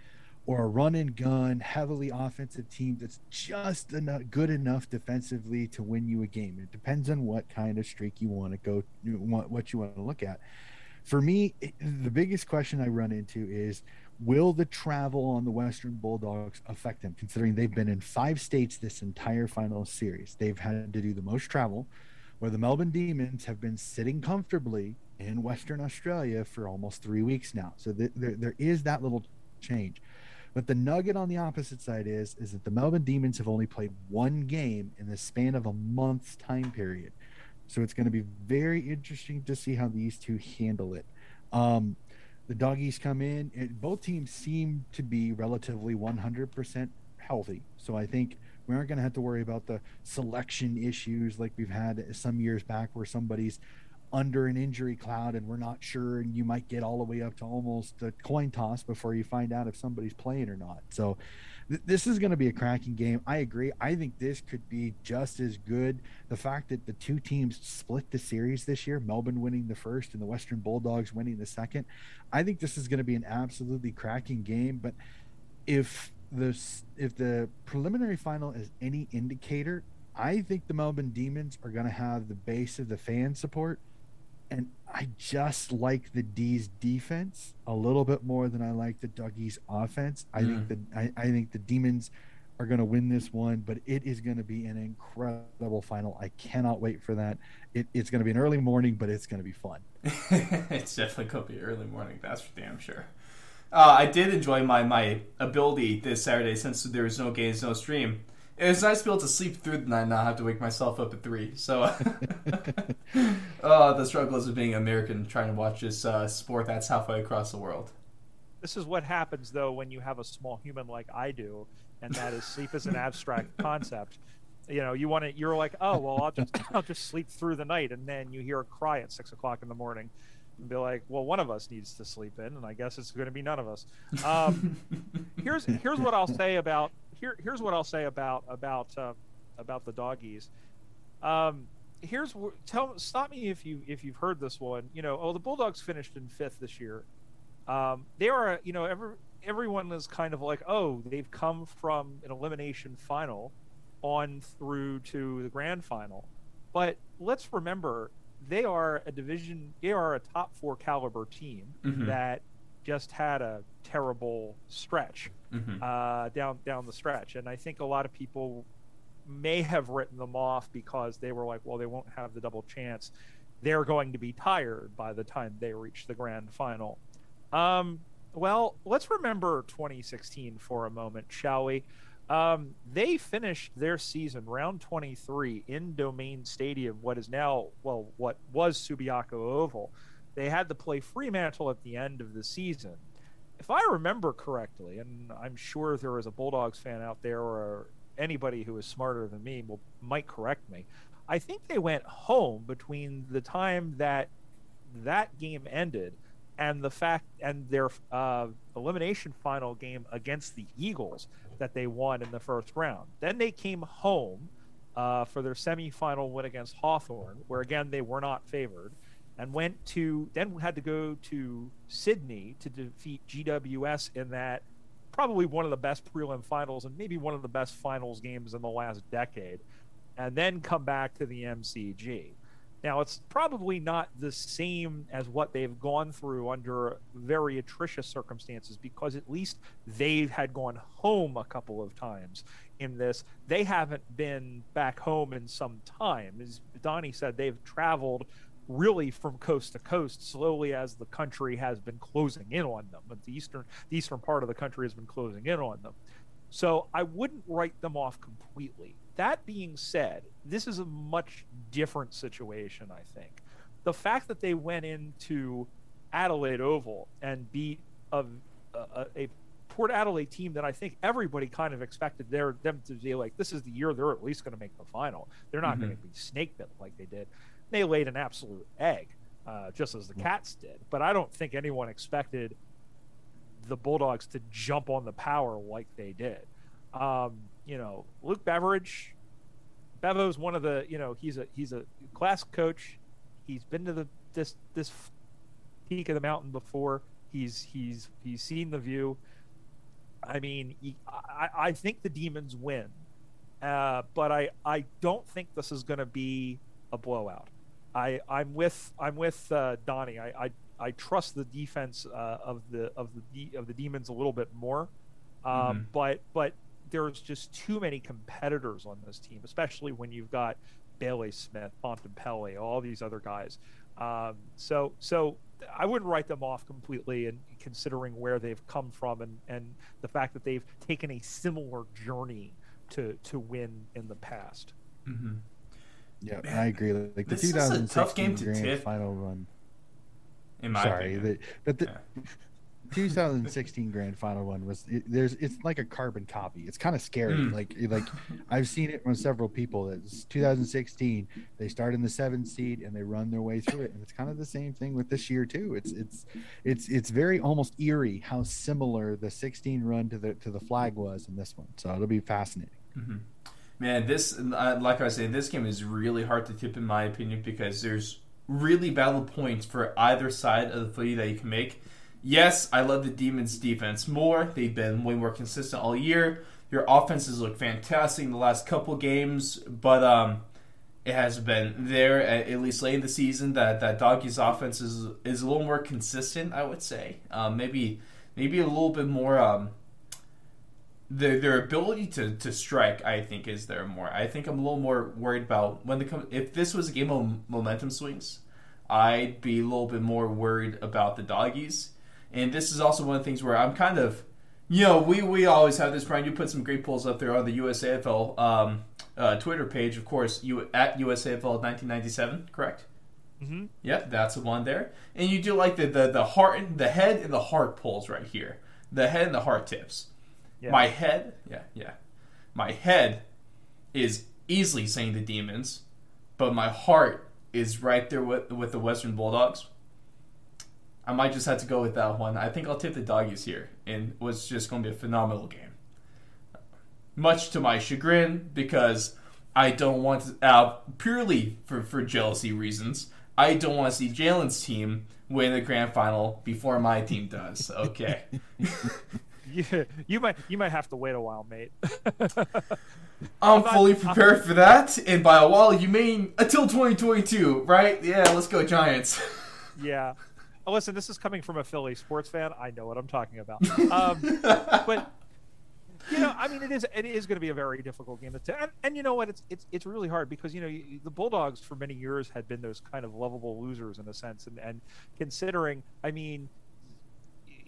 or a run and gun, heavily offensive team that's just enough, good enough defensively to win you a game. It depends on what kind of streak you want to go, what you want to look at. For me, the biggest question I run into is will the travel on the Western Bulldogs affect them, considering they've been in five states this entire final series? They've had to do the most travel, where the Melbourne Demons have been sitting comfortably in Western Australia for almost three weeks now. So th- there, there is that little change. But the nugget on the opposite side is is that the Melbourne Demons have only played one game in the span of a month's time period. So it's going to be very interesting to see how these two handle it. Um, the doggies come in. It, both teams seem to be relatively 100% healthy. So I think we aren't going to have to worry about the selection issues like we've had some years back where somebody's under an injury cloud and we're not sure and you might get all the way up to almost a coin toss before you find out if somebody's playing or not. So th- this is going to be a cracking game. I agree. I think this could be just as good. The fact that the two teams split the series this year melbourne winning the first and the western bulldogs winning the second i think this is going to be an absolutely cracking game. But if the if the preliminary final is any indicator I think the Melbourne Demons are going to have the base of the fan support and I just like the D's defense a little bit more than I like the Duggies offense. I mm. think the I, I, think the Demons are going to win this one, but it is going to be an incredible final. I cannot wait for that. It, it's going to be an early morning, but it's going to be fun. it's definitely going to be early morning. That's for damn sure. Uh, I did enjoy my, my ability this Saturday since there was no games, no stream. It was nice to be able to sleep through the night and not have to wake myself up at three. So, uh, the struggles of being American trying to watch this uh, sport that's halfway across the world. This is what happens though when you have a small human like I do, and that is sleep is an abstract concept. You know, you want to. You're like, oh well, I'll just I'll just sleep through the night, and then you hear a cry at six o'clock in the morning, and be like, well, one of us needs to sleep in, and I guess it's going to be none of us. Um, here's here's what I'll say about here here's what I'll say about about uh, about the doggies. Um, here's tell stop me if you if you've heard this one. You know, oh, the Bulldogs finished in fifth this year. Um, they are, you know, every everyone is kind of like, oh, they've come from an elimination final on through to the grand final. But let's remember, they are a division, they are a top four caliber team Mhm. that just had a terrible stretch Mhm. uh, down down the stretch, and I think a lot of people may have written them off because they were like, well, they won't have the double chance. They're going to be tired by the time they reach the grand final. Um, well, let's remember 2016 for a moment, shall we? Um, they finished their season round 23 in Domain Stadium, what is now, well, what was Subiaco Oval. They had to play Fremantle at the end of the season. If I remember correctly, and I'm sure there is a Bulldogs fan out there or anybody who is smarter than me will might correct me. I think they went home between the time that that game ended and the fact and their uh, elimination final game against the Eagles that they won in the first round. Then they came home uh, for their semifinal win against Hawthorn, where again they were not favored, and went to then had to go to Sydney to defeat GWS in that probably one of the best prelim finals and maybe one of the best finals games in the last decade, and then come back to the MCG. Now, it's probably not the same as what they've gone through under very atrocious circumstances because at least they had gone home a couple of times in this. They haven't been back home in some time. As Donnie said, they've traveled really from coast to coast slowly as the country has been closing in on them. But the eastern the eastern part of the country has been closing in on them. So I wouldn't write them off completely. That being said, this is a much different situation, I think. The fact that they went into Adelaide Oval and beat a, a, a Port Adelaide team that I think everybody kind of expected their, them to be like, this is the year they're at least going to make the final. They're not going to mm-hmm. be snake bit like they did. They laid an absolute egg, uh, just as the Cats did. But I don't think anyone expected the Bulldogs to jump on the power like they did. Um, you know, Luke Beveridge, Bevo's one of the, you know, he's a he's a class coach. He's been to the this this peak of the mountain before. He's he's he's seen the view. I mean, he, I I think the Demons win, uh, but I I don't think this is going to be a blowout. I I'm with I'm with uh, Donnie. I, I I trust the defense uh, of the of the of the Demons a little bit more, um, Mhm. but but there's just too many competitors on this team, especially when you've got Bailey Smith, Bontempelli, all these other guys. Um, so so I wouldn't write them off completely, and considering where they've come from and and the fact that they've taken a similar journey to to win in the past. Mhm. Yeah, Man, I agree. Like the this is a tough 2016 game to grand tip. final run. In my Sorry, opinion. the, but the Yeah. 2016 grand final one was it, there's it's like a carbon copy. It's kind of scary. Mm. Like like I've seen it from several people. That it's 2016 they start in the seventh seed and they run their way through it, and it's kind of the same thing with this year too. It's it's it's it's very almost eerie how similar the 16 run to the to the flag was in this one. So it'll be fascinating. Mhm. Man, this uh, like I was saying, this game is really hard to tip in my opinion because there's really valid points for either side of the footy that you can make. Yes, I love the Demons' defense more. They've been way more consistent all year. Your offenses look fantastic in the last couple games, but um, it has been there at, at least late in the season that that Doggy's offense is is a little more consistent. I would say, um, maybe maybe a little bit more um, their their ability to, to strike, I think, is there more. I think I'm a little more worried about when the come. If this was a game of momentum swings, I'd be a little bit more worried about the doggies. And this is also one of the things where I'm kind of, you know, we we always have this. Brian, you put some great polls up there on the USAFL um, uh, Twitter page, of course. You at USAFL 1997, correct? Mm-hmm. Yep, that's the one there. And you do like the the the heart, the head, and the heart polls right here. The head and the heart tips. Yeah. My head, yeah, yeah. My head is easily saying the demons, but my heart is right there with with the Western Bulldogs. I might just have to go with that one. I think I'll tip the doggies here, and was just going to be a phenomenal game. Much to my chagrin, because I don't want to, uh, purely for, for jealousy reasons, I don't want to see Jalen's team win the grand final before my team does. Okay. You, you might you might have to wait a while, mate. I'm fully prepared for that, and by a while you mean until 2022, right? Yeah, let's go Giants. yeah. Oh, listen, this is coming from a Philly sports fan. I know what I'm talking about. Um, but you know, I mean, it is it is going to be a very difficult game to and, and you know what? It's it's it's really hard because you know you, the Bulldogs for many years had been those kind of lovable losers in a sense, and and considering, I mean,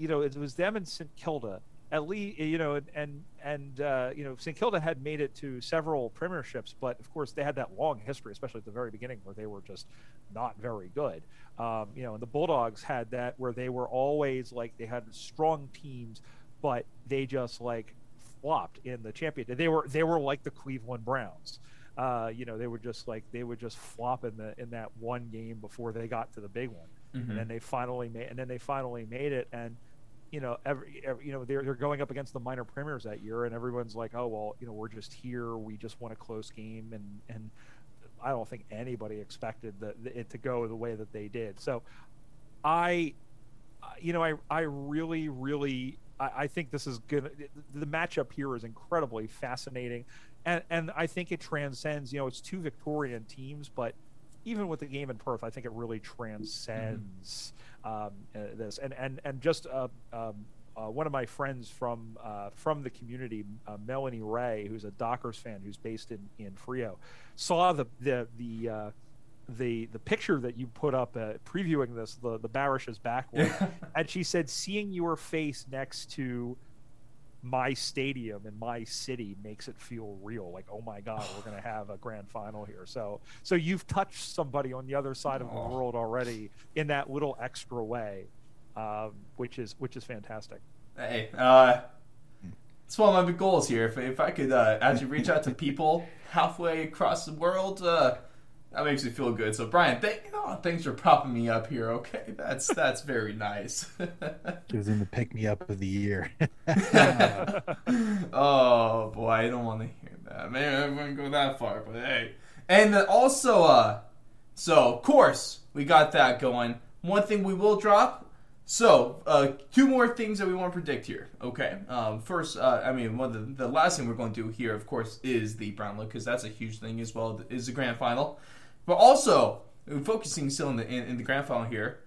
you know, it was them and St Kilda. At least, you know, and and, uh, you know, St Kilda had made it to several premierships, but of course they had that long history, especially at the very beginning, where they were just not very good. Um, you know, and the Bulldogs had that where they were always like they had strong teams, but they just like flopped in the championship. They were they were like the Cleveland Browns. Uh, you know, they were just like they would just flop in the in that one game before they got to the big one, and then they finally made and then they finally made it. And you know, every, every you know they're they're going up against the minor premiers that year, and everyone's like, oh well, you know, we're just here. We just won a close game, and and I don't think anybody expected the, it to go the way that they did. So, I, you know, I I really really I, I think this is good. The matchup here is incredibly fascinating, and and I think it transcends. You know, it's two Victorian teams, but even with the game in Perth, I think it really mm-hmm. transcends um, uh, this. And and and just uh, um, uh, one of my friends from uh, from the community, uh, Melanie Ray, who's a Dockers fan, who's based in in Freo, saw the the the. Uh, the the picture that you put up uh, previewing this the the Barish's backward and she said seeing your face next to my stadium in my city makes it feel real like oh my god we're going to have a grand final here so so you've touched somebody on the other side of the Oh. world already in that little extra way um, which is which is fantastic Hey, uh, it's one of my goals here. If, if I could uh, actually reach out to people halfway across the world, uh, that makes me feel good. So, Brian, thank, oh, thanks for propping me up here. Okay, that's that's very nice. Gives him the pick me up of the year. oh boy, I don't want to hear that. Maybe I wouldn't go that far, but hey. And also, uh, so of course we got that going. One thing we will drop. So, uh, two more things that we want to predict here. Okay. Um, first, uh, I mean, one of the, the last thing we're going to do here, of course, is the Brown look because that's a huge thing as well. Is the grand final, but also focusing still in the in, in the grand final here.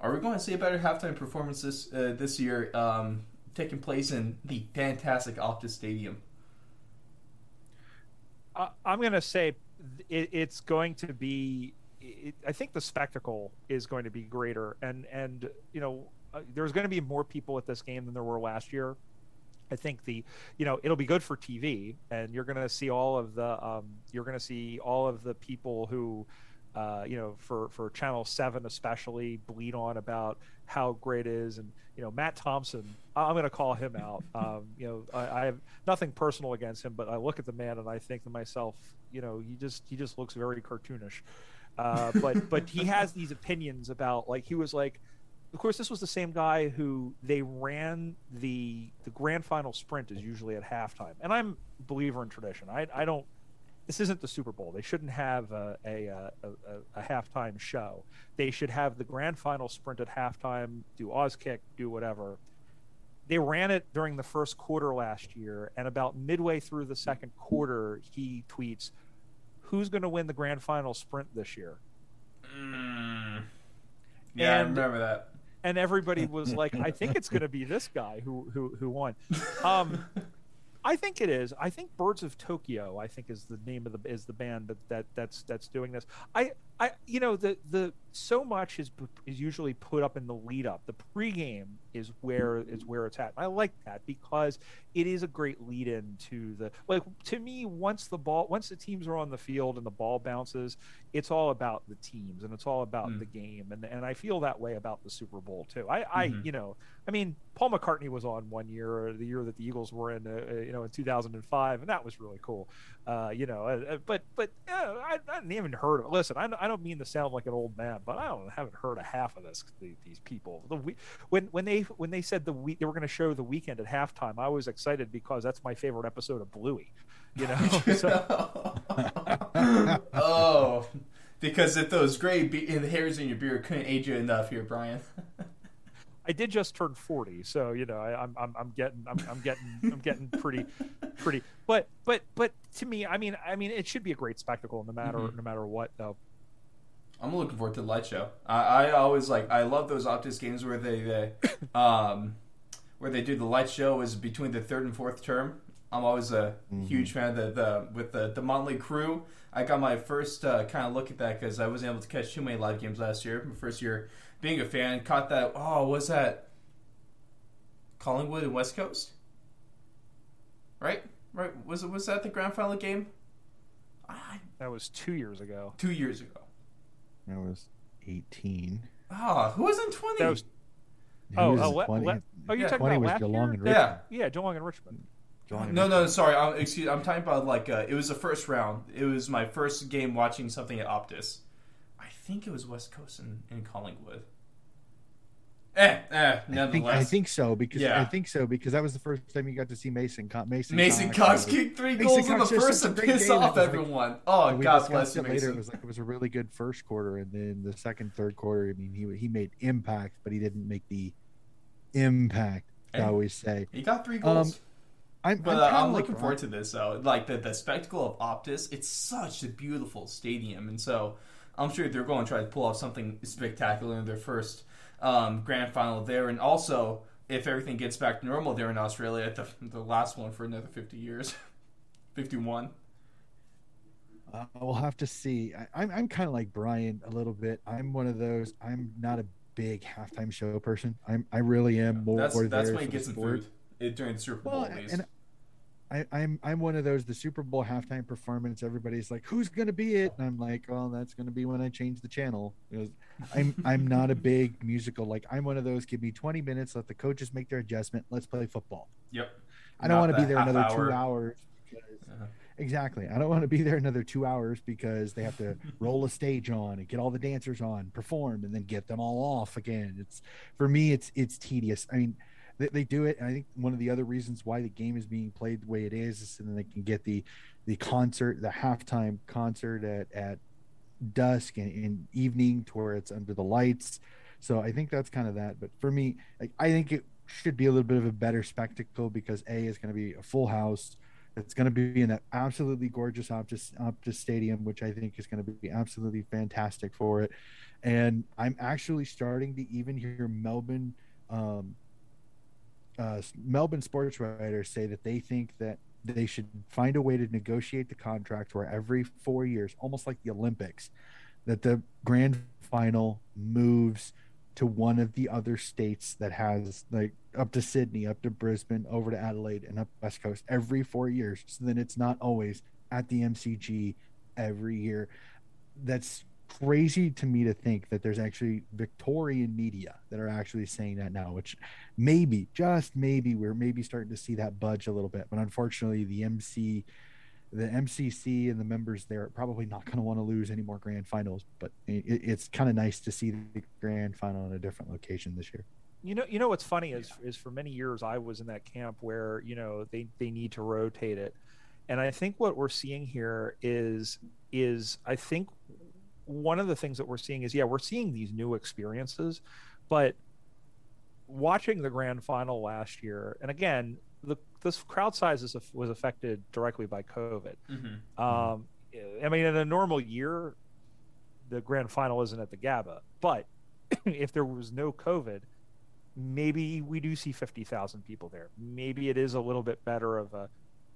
Are we going to see a better halftime performance this uh, this year, um, taking place in the fantastic Optus Stadium? I'm going to say it, it's going to be. I think the spectacle is going to be greater, and and you know, uh, there's going to be more people at this game than there were last year. I think the, you know, it'll be good for TV, and you're going to see all of the, um, you're going to see all of the people who, uh, you know, for for Channel Seven especially, bleed on about how great it is, and you know, Matt Thompson. I'm going to call him out. Um, you know, I, I have nothing personal against him, but I look at the man and I think to myself, you know, he just he just looks very cartoonish. Uh, but but he has these opinions about like he was like of course this was the same guy who they ran the the grand final sprint is usually at halftime. And i'm a believer in tradition. I, I don't this isn't the super bowl. They shouldn't have a, a, a, a, halftime show. They should have the grand final sprint at halftime do oz kick do whatever. They ran it during the first quarter last year and about midway through the second quarter he tweets who's going to win the grand final sprint this year? Mm. Yeah, I remember that. And everybody was like, "I think it's going to be this guy who who who won." Um, I think it is. I think Birds of Tokyo. I think is the name of the is the band that, that that's that's doing this. I I you know the the so much is is usually put up in the lead up. The pregame is where is where it's at. I like that because it is a great lead in to the like to me once the ball once the teams are on the field and the ball bounces, it's all about the teams and it's all about Mm. the game and and I feel that way about the Super Bowl too. I I Mhm. you know I mean Paul McCartney was on one year uh, the year that the Eagles were in uh, uh, you know in 2005 and that was really cool. Uh, you know, uh, uh, but but uh, I, I hadn't even heard of. Listen, I, I don't mean to sound like an old man, but I don't haven't heard a half of this. The, these people, the we, when when they when they said the week they were going to show the weekend at halftime, I was excited because that's my favorite episode of Bluey. You know, so, oh, because if those gray be- the hairs in your beard couldn't age you enough here, Brian. I did just turn 40, so you know I, I'm I'm I'm getting I'm, I'm getting I'm getting pretty pretty. But but but to me, I mean I mean it should be a great spectacle no matter Mhm. no matter what though. I'm looking forward to the light show. I, I always like I love those Optus games where they, they um where they do the light show is between the third and fourth term. I'm always a huge fan of the, the with the the Motley Crew. I got my first uh, kind of look at that because I wasn't able to catch too many live games last year. My first year being a fan, caught that. Oh, was that Collingwood and West Coast? Right, right. Was it was that the grand final game? I, That was two years ago. two years ago. I was 18. Ah, who was in twenty? That was He oh was oh, 20 le, oh you're Yeah. talking about was last Geelong year? and Richmond. yeah. Yeah, Geelong and Richmond. Geelong and No, Richmond. no, sorry. I'm, excuse. I'm talking about like uh, it was the first round. It was my first game watching something at Optus. I think it was West Coast and, and Collingwood. Eh, eh. I think, I think so because Yeah. I think so because that was the first time you got to see Mason Co- Mason Mason Cox. Cox kicked three Mason goals in the first to such a great piss. Off was like- everyone. oh, God bless you, it later. It was like it was a really good first quarter, and then the second, third quarter. I mean, he he made impact, but he didn't make the impact. I always say. He got three goals. I'm, But I'm, uh, I'm looking forward to this though. Like the the spectacle of Optus, it's such a beautiful stadium, and so I'm sure they're going to try to pull off something spectacular in their first um, grand final there, and also if everything gets back to normal there in Australia, the the last one for another 50 years, 51. Uh, we'll have to see. I, I'm I'm kind of like Brian a little bit. I'm one of those. I'm not a big halftime show person. I'm I really am more. That's that's when the gets some food it, during the Super Bowl. Well, at least. and I, I'm I'm one of those the Super Bowl halftime performance. Everybody's like, "Who's gonna be it?" And I'm like, "Well, that's gonna be when I change the channel." Because I'm I'm not a big musical. Like I'm one of those. Give me 20 minutes. Let the coaches make their adjustment. Let's play football. yep. I don't want to be there another hour. two hours. Because, Uh-huh. Exactly. I don't want to be there another two hours because they have to roll a stage on and get all the dancers on, perform, and then get them all off again. It's for me, it's it's tedious. I mean, they, they do it. And I think one of the other reasons why the game is being played the way it is is then they can get the the concert, the halftime concert at at dusk and, and evening to where it's under the lights. So I think that's kind of that. But for me, like, I think it should be a little bit of a better spectacle because a is going to be a full house. It's going to be in that absolutely gorgeous Optus Optus Stadium, which I think is going to be absolutely fantastic for it. And I'm actually starting to even hear Melbourne, um, uh, Melbourne sports writers say that they think that they should find a way to negotiate the contract where every four years, almost like the Olympics, that the grand final moves to one of the other states that has like up to Sydney, up to Brisbane, over to Adelaide, and up West Coast every four years. So then it's not always at the MCG every year. That's crazy to me to think that there's actually Victorian media that are actually saying that now, which maybe, just maybe, we're maybe starting to see that budge a little bit. But unfortunately, the MC the MCC and the members there are probably not going to want to lose any more grand finals, but it, it's kind of nice to see the grand final in a different location this year. You know, you know what's funny is is for many years I was in that camp where you know they they need to rotate it, and I think what we're seeing here is is I think one of the things that we're seeing is yeah we're seeing these new experiences, but watching the grand final last year and again the this crowd size is, was affected directly by COVID. Mm-hmm. Um, I mean, in a normal year, the grand final isn't at the Gabba, but if there was no COVID, maybe we do see fifty thousand people there. Maybe it is a little bit better of a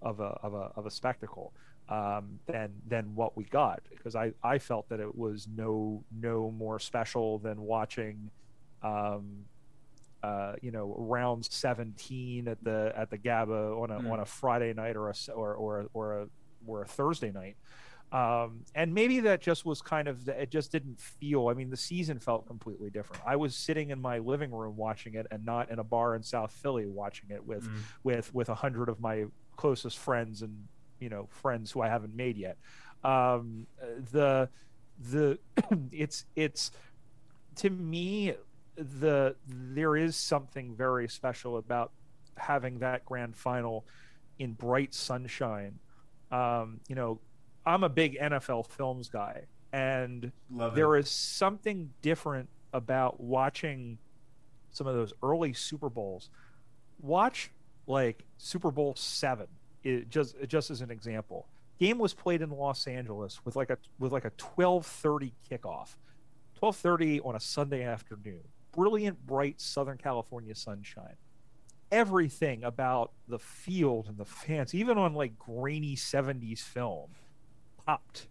of a of a of a spectacle um, than than what we got because I I felt that it was no no more special than watching. Um, uh, you know, round 17 at the at the Gabba on a Mm. on a Friday night or a or or or a or a Thursday night, um, and maybe that just was kind of it just didn't feel. I mean, the season felt completely different. I was sitting in my living room watching it, and not in a bar in South Philly watching it with Mm. with with a hundred of my closest friends and you know friends who I haven't made yet. Um, the the it's it's to me the there is something very special about having that grand final in bright sunshine. Um, you know, I'm a big NFL films guy, and there something different about watching some of those early Super Bowls. Watch like Super Bowl seven, it just just as an example. Game was played in Los Angeles with like a with like a twelve thirty kickoff, twelve thirty on a Sunday afternoon. Brilliant, bright Southern California sunshine. Everything about the field and the fans, even on like grainy '70s film, popped.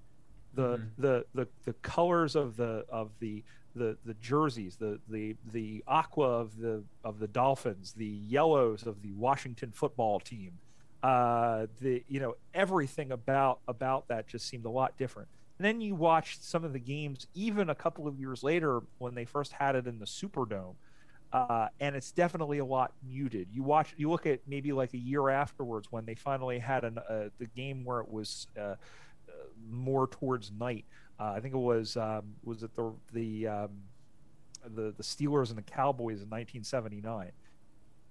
The, Mhm. the the the colors of the of the the the jerseys, the the the aqua of the of the Dolphins, the yellows of the Washington football team, uh, the you know everything about about that just seemed a lot different. And then you watched some of the games, even a couple of years later when they first had it in the Superdome, uh, and it's definitely a lot muted. You watch, you look at maybe like a year afterwards when they finally had an, uh, the game where it was uh, more towards night. Uh, I think it was um, was it the the um, the the Steelers and the Cowboys in 1979.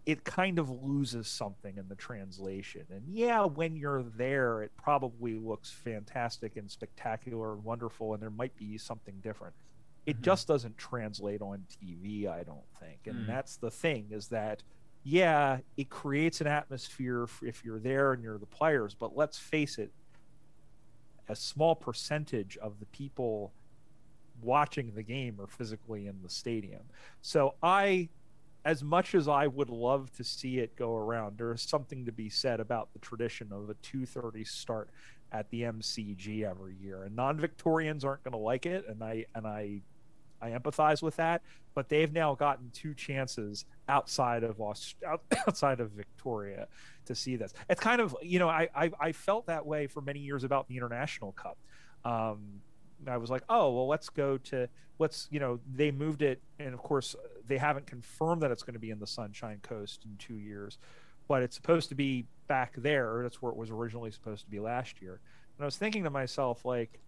It kind of loses something in the translation, and yeah, when you're there, it probably looks fantastic and spectacular and wonderful, and there might be something different. It Mhm. just doesn't translate on TV, I don't think, and Mm. that's the thing is that yeah, it creates an atmosphere if you're there and you're the players, but let's face it, a small percentage of the people watching the game are physically in the stadium. So I as much as I would love to see it go around, there is something to be said about the tradition of a 2:30 start at the MCG every year. And non-Victorians aren't going to like it and I and I I empathize with that, but they've now gotten two chances outside of Aust- outside of Victoria to see this. It's kind of you know I, I I felt that way for many years about the International Cup. Um, I was like, oh well, let's go to let's you know they moved it, and of course they haven't confirmed that it's going to be in the Sunshine Coast in two years, but it's supposed to be back there. That's where it was originally supposed to be last year. And I was thinking to myself like,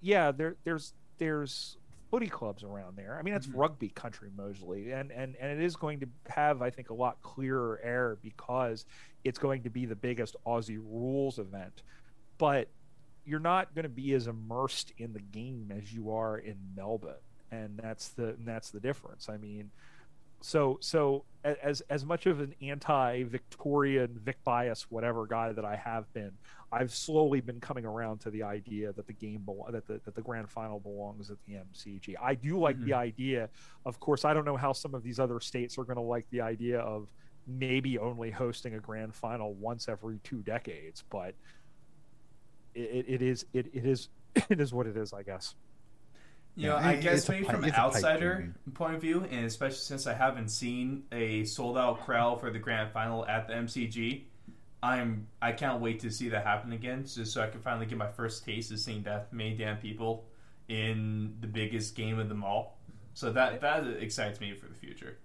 yeah, there there's there's footy clubs around there. I mean, it's Mhm. rugby country mostly, and and and it is going to have, I think, a lot clearer air because it's going to be the biggest Aussie rules event. But you're not going to be as immersed in the game as you are in Melbourne, and that's the and that's the difference. I mean, so so as as much of an anti-Victorian Vic bias whatever guy that I have been, I've slowly been coming around to the idea that the game belo- that the that the grand final belongs at the MCG. I do like the mm-hmm. idea. Of course, I don't know how some of these other states are going to like the idea of maybe only hosting a grand final once every two decades, but it, it is it, it is it is what it is, I guess. You Yeah, know, I guess it's a maybe pipe- from an it's a pipe outsider point of view, and especially since I haven't seen a sold out crowd for the grand final at the MCG, I'm I can't wait to see that happen again, just so I can finally get my first taste of seeing that many damn people in the biggest game of them all. So that that excites me for the future.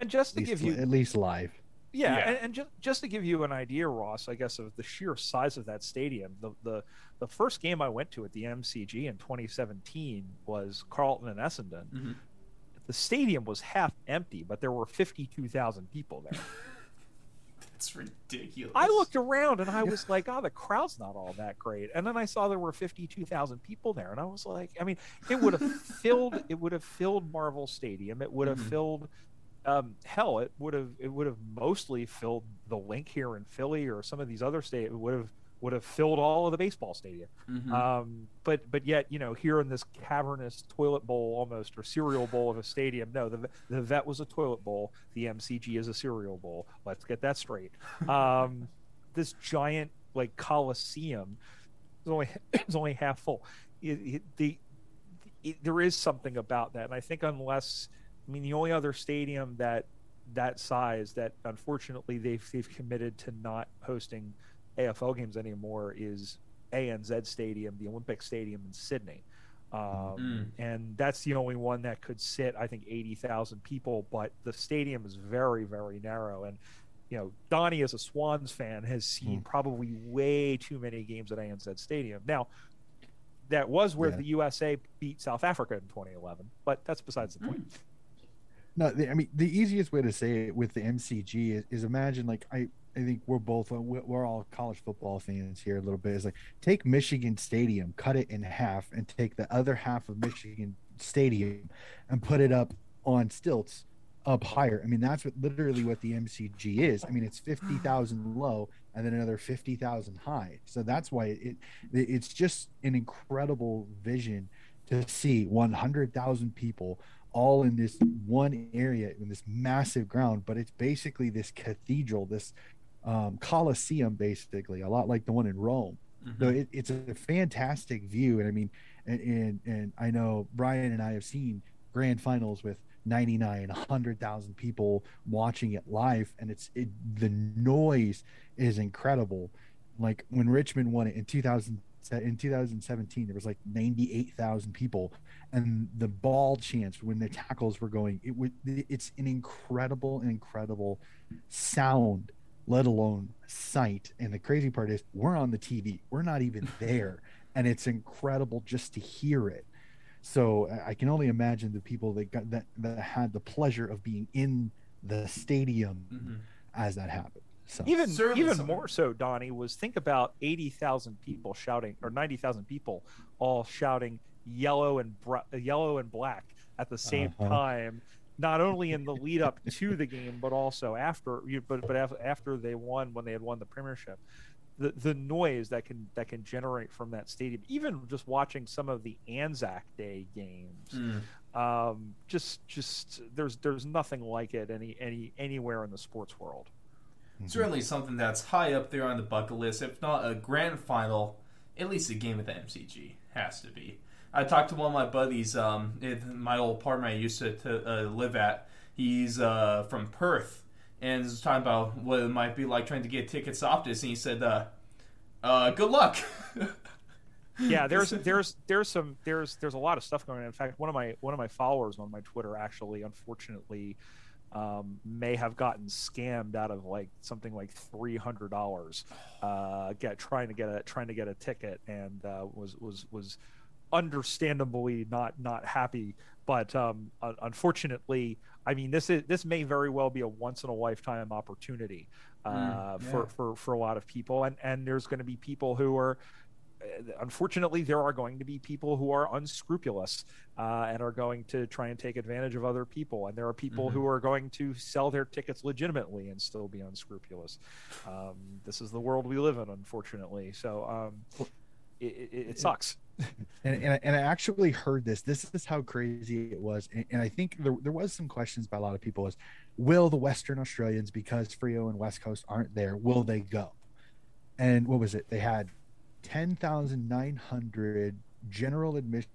And just At to give you at least live. Yeah, Yeah. and, and just just to give you an idea, Ross, I guess of the sheer size of that stadium. The the the first game I went to at the MCG in 2017 was Carlton and Essendon. Mhm. The stadium was half empty, but there were 52,000 people there. That's ridiculous. I looked around and I was like, "Oh, the crowd's not all that great." And then I saw there were 52,000 people there, and I was like, "I mean, it would have filled it would have filled Marvel Stadium. It would have Mhm. filled um, hell, it would have it would have mostly filled the Linc here in Philly or some of these other states. It would have would have filled all of the baseball stadium. Mhm. Um, but but yet you know here in this cavernous toilet bowl almost or cereal bowl of a stadium, no, the the vet was a toilet bowl. The MCG is a cereal bowl. Let's get that straight. Um, this giant like Coliseum is only is only half full. It, it, the it, there is something about that, and I think unless I mean the only other stadium that that size that unfortunately they've they've committed to not hosting AFL games anymore is ANZ Stadium, the Olympic Stadium in Sydney. Um, mm. And that's the only one that could sit, I think, 80,000 people. But the stadium is very, very narrow. And, you know, Donnie, as a Swans fan, has seen mm. probably way too many games at ANZ Stadium. Now, that was where yeah. the USA beat South Africa in 2011, but that's besides the point. No, I mean the easiest way to say it with the MCG is, is imagine like I I think we're both uh, we're all college football fans here a little bit. Is like take Michigan Stadium, cut it in half, and take the other half of Michigan Stadium and put it up on stilts up higher. I mean, that's what literally what the MCG is. I mean, it's fifty thousand low and then another fifty thousand high. So that's why it, it it's just an incredible vision to see one hundred thousand people all in this one area in this massive ground. But it's basically this cathedral, this um, Colosseum, basically, a lot like the one in Rome. Mm-hmm. So it, it's a fantastic view, and I mean, and, and and I know Brian and I have seen grand finals with 99 100,000 people watching it live and it's it, the noise is incredible like when Richmond won it in 2000 in 2017 there was like 98,000 people and the ball chance when the tackles were going it would it's an incredible incredible sound let alone sight. And the crazy part is, we're on the TV, we're not even there. and it's incredible just to hear it. So I can only imagine the people that got that, that had the pleasure of being in the stadium mm-hmm. as that happened. So even Certainly even more so, Donnie was think about eighty thousand people shouting or ninety thousand people all shouting yellow and br- yellow and black at the same uh-huh. time not only in the lead up to the game, but also after. But but after they won, when they had won the premiership, the the noise that can that can generate from that stadium, even just watching some of the Anzac Day games, mm. um, just just there's there's nothing like it any any anywhere in the sports world. Mm-hmm. Certainly something that's high up there on the bucket list, if not a grand final, at least a game at the MCG has to be. I talked to one of my buddies, um, in my old apartment I used to, to uh, live at. He's uh, from Perth, and was talking about what it might be like trying to get tickets off this, and he said, uh, uh, "Good luck." yeah, there's there's there's some there's there's a lot of stuff going on. In fact, one of my one of my followers on my Twitter actually, unfortunately, um, may have gotten scammed out of like something like three hundred dollars, uh, get trying to get a trying to get a ticket, and uh, was was was understandably not not happy. But um, unfortunately, I mean, this is this may very well be a once in a lifetime opportunity uh, mm, yeah. for, for for a lot of people, and and there's going to be people who are uh, unfortunately, there are going to be people who are unscrupulous uh, and are going to try and take advantage of other people. And there are people mm-hmm. who are going to sell their tickets legitimately and still be unscrupulous. Um, this is the world we live in, unfortunately. So um, it, it, it, sucks and, and, and I actually heard this. This is how crazy it was. And, and I think there, there was some questions by a lot of people is, will the Western Australians, because Freo and West Coast aren't there, will they go? And what was it? They had 10,900 general admission,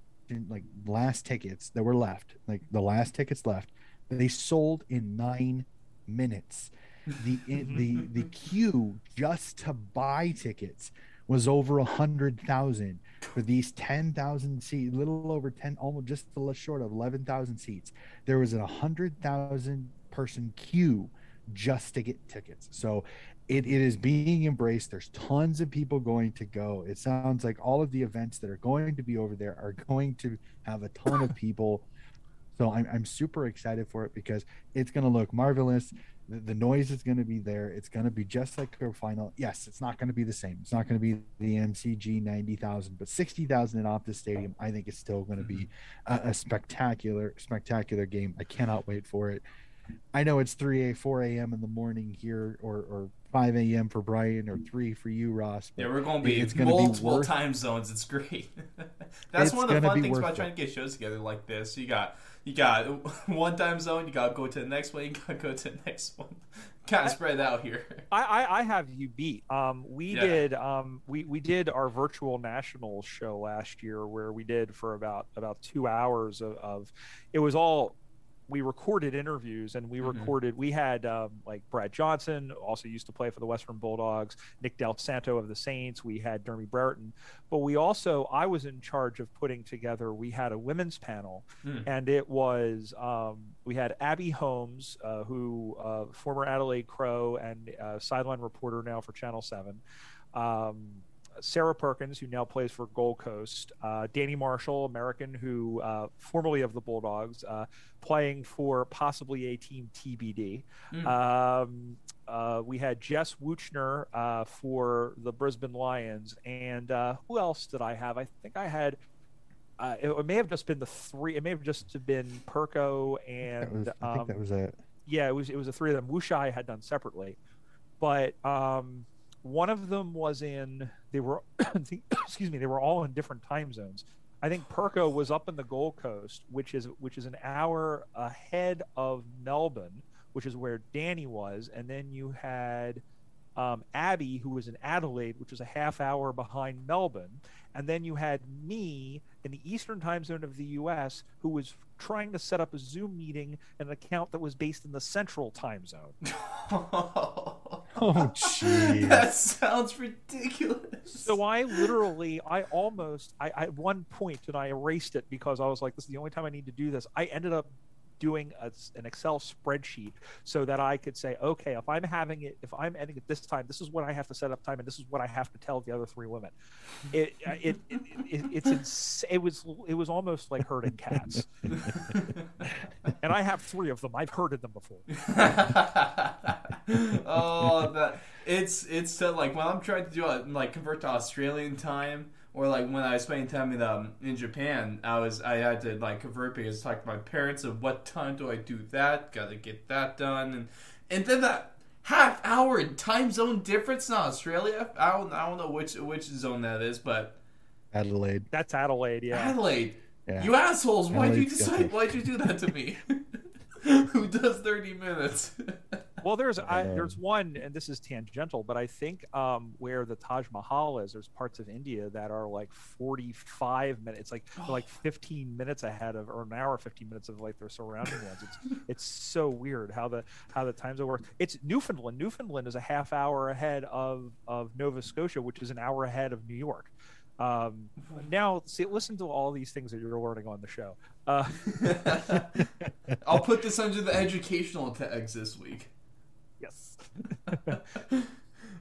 like last tickets that were left, like the last tickets left. They sold in nine minutes. The, the, the queue just to buy tickets was over a hundred thousand for these 10,000 seats, little over 10, almost just a little short of 11,000 seats. There was a 100,000 person queue just to get tickets. So it, it is being embraced. There's tons of people going to go. It sounds like all of the events that are going to be over there are going to have a ton of people. So I'm, I'm super excited for it because it's going to look marvelous the, the noise is going to be there. It's going to be just like a final. Yes, it's not going to be the same. It's not going to be the MCG 90,000, but 60,000 in Optus Stadium, I think it's still going to be mm-hmm. a, a, spectacular, spectacular game. I cannot wait for it. I know it's 3 a 4 a.m. in the morning here or, or 5 a.m. for Brian or 3 for you, Ross. Yeah, we're going to be it's gonna multiple be worth, time zones. It's great. That's It's one of the fun things about it. trying to get shows together like this. You got you got one time zone. You got to go to the next one. You got to go to the next one. Kind of spread out here. I, I, I have you beat. Um, we Yeah. did um, we, we did our virtual national show last year where we did for about about two hours of, of it was all we recorded interviews and we Mhm. recorded we had um, like Brad Johnson also used to play for the Western Bulldogs, Nick Del Santo of the Saints, we had Dermy Brereton, but we also I was in charge of putting together we had a women's panel Hmm. and it was um, we had Abbey Holmes, uh, who uh, former Adelaide Crow and uh, sideline reporter now for Channel Seven. Um, Sarah Perkins, who now plays for Gold Coast, uh, Danny Marshall, American, who uh, formerly of the Bulldogs, uh, playing for possibly a team TBD. Mm. Um, uh, we had Jess Wuetschner uh, for the Brisbane Lions, and uh, who else did I have? I think I had. Uh, it, it may have just been the three. It may have just been Perko that and was, I think um, that was it. yeah, it was it was the three of them. Wushai had done separately, but um, one of them was in. They were, excuse me, they were all in different time zones. I think Perko was up in the Gold Coast, which is which is an hour ahead of Melbourne, which is where Danny was, and then you had um, Abbey, who was in Adelaide, which was a half hour behind Melbourne, and then you had me in the Eastern time zone of the U.S., who was trying to set up a Zoom meeting, and an account that was based in the Central time zone. Oh, jeez. that sounds ridiculous. So I literally, I almost, I, I at one point, and I erased it because I was like, this is the only time I need to do this. I ended up doing a, an Excel spreadsheet so that I could say, okay, if I'm having it, if I'm ending at this time, this is what I have to set up time, and this is what I have to tell the other three women. It, it, it, it it's ins- it was it was almost like herding cats, and I have three of them. I've herded them before. oh, that it's it's uh, like when I'm trying to do it, like convert to Australian time, or like when I was spending time in um in Japan, I was I had to like convert because I talked to my parents of what time do I do that, got to get that done, and and then that half hour time zone difference in Australia. I don't I don't know which which zone that is, but Adelaide. That's Adelaide, yeah. Adelaide. Yeah. You assholes! Why'd you decide? Why'd you do that to me? Who does thirty minutes? Well, there's I, there's one, and this is tangential, but I think um, where the Taj Mahal is, there's parts of India that are like 45 minutes, it's like they're like 15 minutes ahead of, or an hour, 15 minutes of like their surrounding ones. It's it's so weird how the how the times zone works. It's Newfoundland. Newfoundland is a half hour ahead of of Nova Scotia, which is an hour ahead of New York. Um, now, see, listen to all these things that you're learning on the show. Uh, I'll put this under the educational tags this week. yes. NPR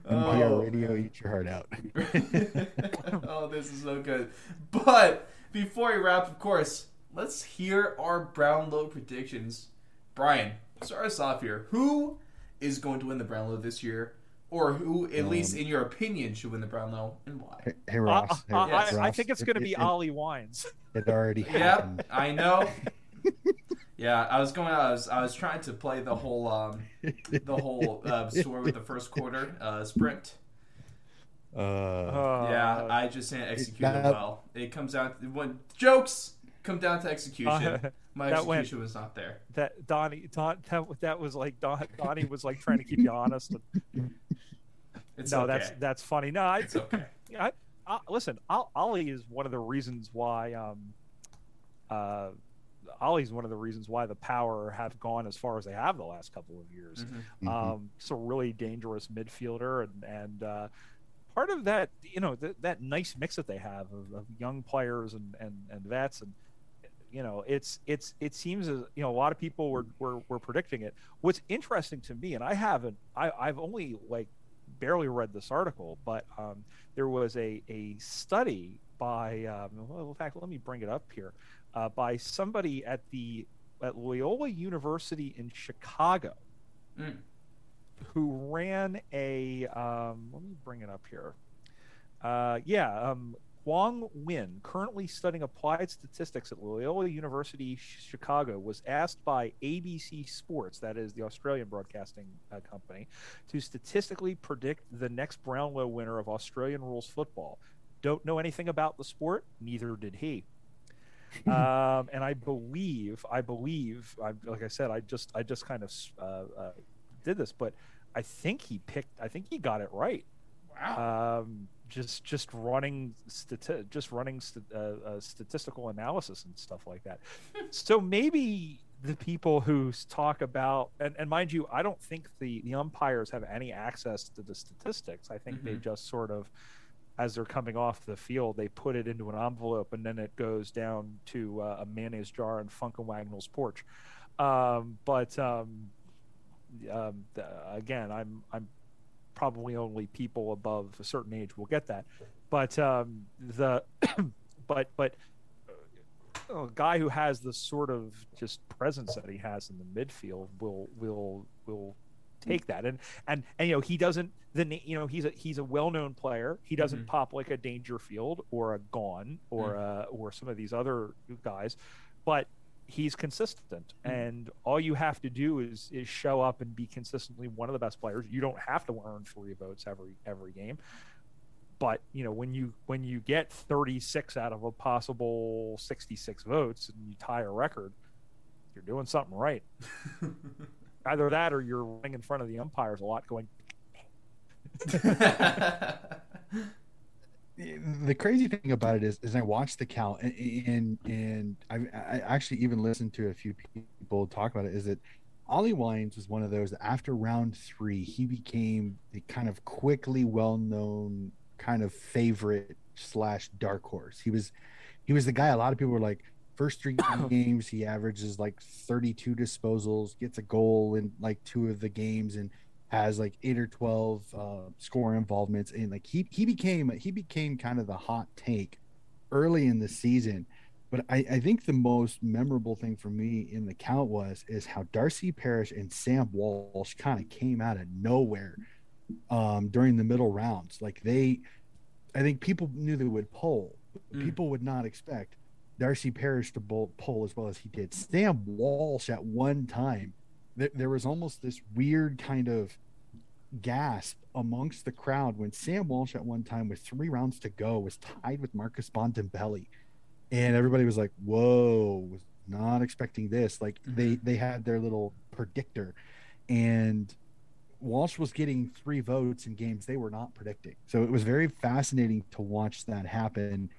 Oh. Radio, eat your heart out. oh, this is so good. But before we wrap, of course, let's hear our Brownlow predictions. Brian, start us off here. Who is going to win the Brownlow this year? Or who, at least Um, in your opinion, should win the Brownlow and why? Hey, hey Uh, Ross. hey, uh, I, Yes. I think it's it- going to be it- Ollie Wines. It already Yep, happened. I know. Yeah, I was going. I was. I was trying to play the whole, um, the whole uh, story with the first quarter uh, sprint. Uh, Uh, yeah, I just didn't execute it well. It comes down to when jokes come down to execution. My that went- was not there. that Donnie, Don, that, that was like Don, Donnie was like trying to keep you honest. And, It's no, okay. that's that's funny. No, I, it's okay. I, I, listen, Ol- Ollie is one of the reasons why. Um, uh, Ollie's one of the reasons why the Power have gone as far as they have the last couple of years. Mhm. mhm. Um, just a really dangerous midfielder, and and uh, part of that, you know, th- that nice mix that they have of, of young players and, and and vets, and you know, it's it's it seems as you know a lot of people were were, were predicting it. What's interesting to me, and I haven't, I, I've only like barely read this article, but um, there was a a study by, um, well, in fact, let me bring it up here, uh, by somebody at the at Loyola University in Chicago Mm. who ran a um, let me bring it up here uh, yeah um, Huang Win, currently studying applied statistics at Loyola University Chicago, was asked by ABC Sports, that is the Australian broadcasting uh, company, to statistically predict the next Brownlow winner of Australian rules football. Don't know anything about the sport, neither did he. um, and I believe, I believe, I, like I said, I just, I just kind of uh, uh, did this, but I think he picked, I think he got it right. Wow. Um, just just running stati- just running st- uh, uh, statistical analysis and stuff like that. so maybe the people who talk about and, and mind you, I don't think the the umpires have any access to the statistics. I think they Mhm. just sort of as they're coming off the field, they put it into an envelope and then it goes down to uh, a mayonnaise jar on Funk and Wagnall's porch. Um, but um, um, again, I'm I'm probably only people above a certain age will get that. But um, the but but a guy who has the sort of just presence that he has in the midfield will will will take that and and and you know he doesn't the you know he's a he's a well-known player he doesn't Mhm. pop like a dangerfield or a Gawn or uh or some of these other guys but he's consistent. Mhm. and all you have to do is is show up and be consistently one of the best players. You don't have to earn three votes every every game. But you know when you when you get 36 out of a possible 66 votes and you tie a record you're doing something right. Either that or you're running in front of the umpires a lot going the crazy thing about it is, is I watched the count and and, and I, I actually even listened to a few people talk about it. Is that Ollie Wines was one of those after round three he became the kind of quickly well known kind of favorite slash dark horse. He was he was the guy a lot of people were like first three games he averages like 32 disposals, gets a goal in like two of the games and has like eight or 12 uh, score involvements and like he he became he became kind of the hot take early in the season but I, I think the most memorable thing for me in the count was is how Darcy Parish and Sam Walsh kind of came out of nowhere um, during the middle rounds. Like they, I think people knew they would pull. Mm. People would not expect Darcy Parish to bowl, pull as well as he did. Sam Walsh at one time, there, there was almost this weird kind of gasp amongst the crowd when Sam Walsh at one time with three rounds to go was tied with Marcus Bontempelli. And everybody was like whoa was not expecting this. Like mm-hmm. they they had their little predictor. And walsh was getting three votes in games they were not predicting. So it was very fascinating to watch that happen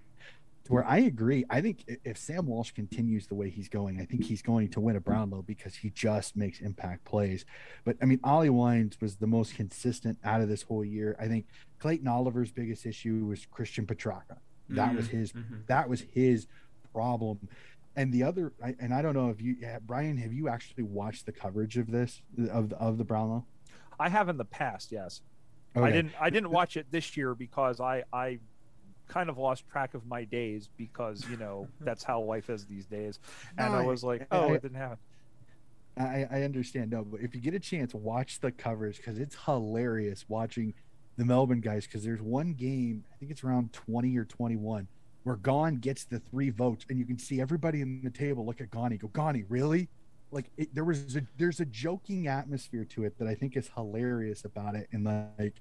to where i agree. I think if sam walsh continues the way he's going i think he's going to win a brownlow because he just makes impact plays. But i mean ollie wines was the most consistent out of this whole year. I think clayton oliver's biggest issue was christian petracca that was his Mhm. that was his problem. And the other I, and i don't know if you brian have you actually watched the coverage of this of of the brownlow i have in the past yes. I didn't i didn't watch it this year because i i kind of lost track of my days because you know that's how life is these days. And No, i was like oh I- it didn't happen. I, I understand. No but if you get a chance watch the coverage because it's hilarious watching the melbourne guys because there's one game i think it's around 20 or 21 where Gawn gets the three votes and you can see everybody in the table look at Gawny go Gawny really? Like it, there was a there's a joking atmosphere to it that i think is hilarious about it. And like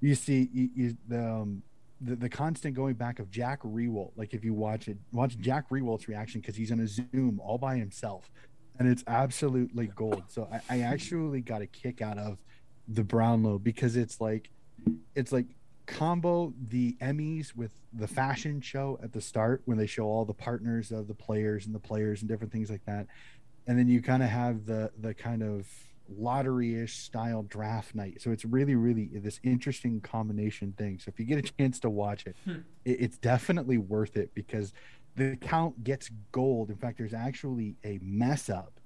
you see you, you the um the, the constant going back of Jack Riewoldt, like if you watch it, watch Jack Riewoldt's reaction because he's on a Zoom all by himself, and it's absolutely gold. So I, I actually got a kick out of the Brownlow because it's like, it's like combo the Emmys with the fashion show at the start when they show all the partners of the players and the players and different things like that, and then you kind of have the the kind of lottery-ish style draft night. So it's really, really this interesting combination thing. So if you get a chance to watch it, Hmm. it it's definitely worth it because the count gets gold. In fact, there's actually a mess up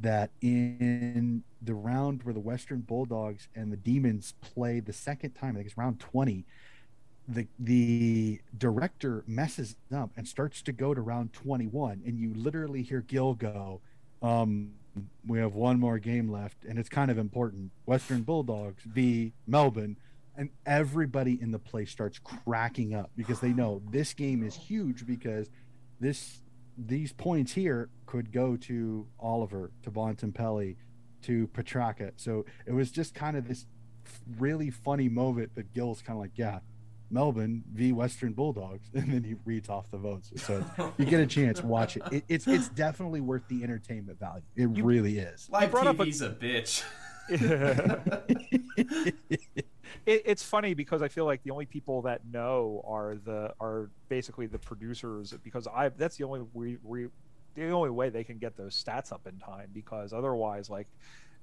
that in the round where the Western Bulldogs and the Demons play the second time, I think it's round 20, the the director messes up and starts to go to round 21 and you literally hear Gil go, um, we have one more game left and it's kind of important. Western Bulldogs v Melbourne and everybody in the place starts cracking up because they know this game is huge because this these points here could go to Oliver, to Bontempelli, to Petracca. So it was just kind of this really funny moment that Gil's kind of like, yeah, Melbourne v Western Bulldogs, and then he reads off the votes. So you get a chance, watch it. it it's it's definitely worth the entertainment value. It You- really is. Live brought up a- a bitch. it, it's funny because I feel like the only people that know are the are basically the producers because I that's the only we, we the only way they can get those stats up in time because otherwise like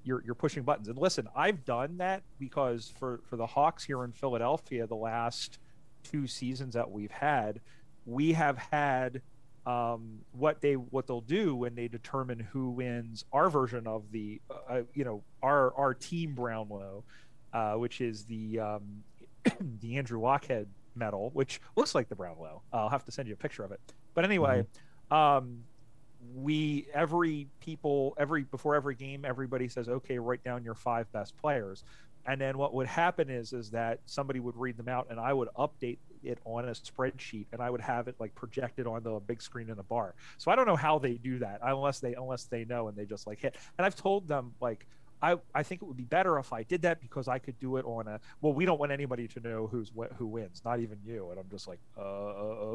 you're you're pushing buttons and listen I've done that because for for the Hawks here in Philadelphia the last two seasons that we've had we have had um, what they what they'll do when they determine who wins our version of the uh, you know our our team Brownlow, uh, which is the um, the Andrew Lockhead medal, which looks like the Brownlow. I'll have to send you a picture of it. But anyway, um, we every people every before every game everybody says okay write down your five best players. And then what would happen is is that somebody would read them out and i would update it on a spreadsheet and i would have it like projected on the big screen in the bar. So i don't know how they do that unless they unless they know and they just like hit. And i've told them like I, I think it would be better if I did that because I could do it on a well we don't want anybody to know who's wh- who wins not even you. And I'm just like uh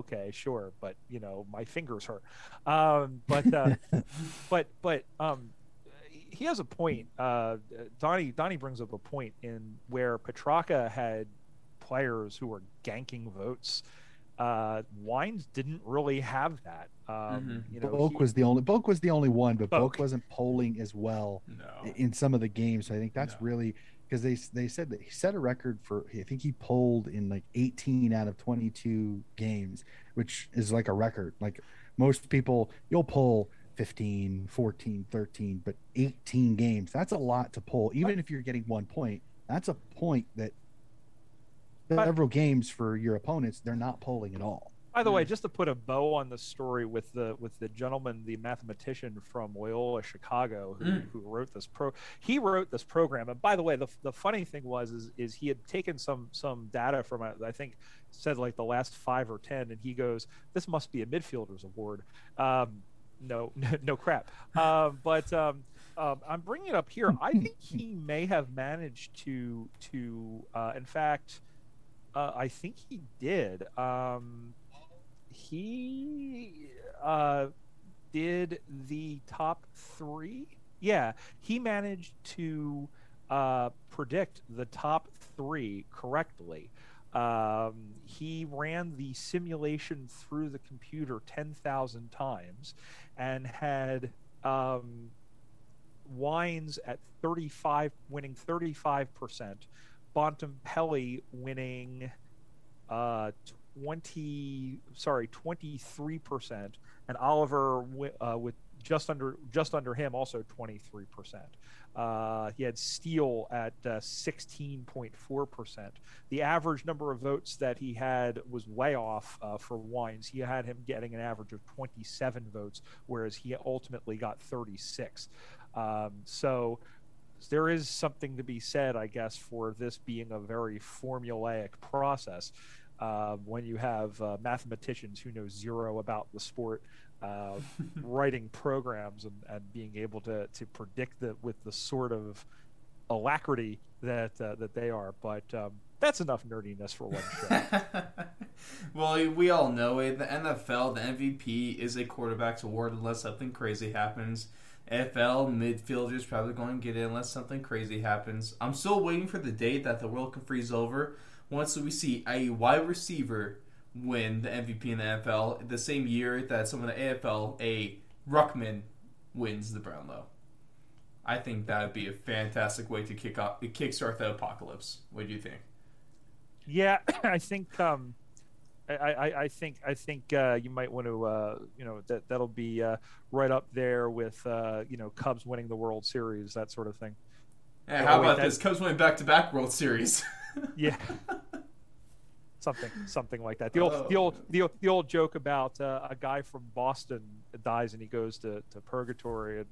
okay sure. But you know my fingers hurt. Um but uh but but um he has a point. Uh Donnie Donnie brings up a point in where Petracca had players who were ganking votes uh Wines didn't really have that um you know Boak he- was the only Boak was the only one, but Boak Boak. wasn't polling as well No. in some of the games. So I think that's No. really because they they said that he set a record for I think he polled in like 18 out of 22 games, which is like a record. Like most people, you'll poll 15, 14, 13, but 18 games. That's a lot to pull. Even if you're getting one point, that's a point that But- several games for your opponents they're not polling at all. By the way, Mm. just to put a bow on the story with the with the gentleman, the mathematician from Loyola Chicago, who, Mm. who wrote this pro, he wrote this program. And by the way, the, the funny thing was is, is he had taken some some data from uh, I think said like the last five or ten, and he goes, "This must be a midfielders award." Um, no, no crap. Um, but um, um, I'm bringing it up here. I think he may have managed to to uh, in fact. Uh, I think he did. Um, he uh, did the top three. Yeah, he managed to uh, predict the top three correctly. Um, he ran the simulation through the computer 10,000 times and had um, Wines at 35, winning 35%, Bontempelli winning uh, 20 sorry 23% and oliver uh, with just under just under him also 23% uh, he had steele at uh, 16.4% the average number of votes that he had was way off uh, for wines. He had him getting an average of 27 votes whereas he ultimately got 36 um, so there is something to be said, I guess, for this being a very formulaic process. Uh, when you have uh, mathematicians who know zero about the sport, uh, writing programs and, and being able to, to predict that with the sort of alacrity that uh, that they are. But um, that's enough nerdiness for one show. well, we all know it. The NFL, the MVP is a quarterback's award unless something crazy happens. NFL midfielders probably going to get it unless something crazy happens. I'm still waiting for the date that the world can freeze over once we see a wide receiver win the MVP in the NFL the same year that someone in the AFL, a Ruckman, wins the Brownlow. I think that would be a fantastic way to kick off, kickstart the apocalypse. What do you think? Yeah, I think um, I, I, I think I think uh, you might want to uh, you know that that'll be uh, right up there with uh, you know Cubs winning the World Series that sort of thing. Yeah, Oh, how wait, about that- this? Cubs win back to back World Series. Yeah. something something like that. The old the Oh. old the, old- the old joke about uh, a guy from Boston dies and he goes to, to purgatory and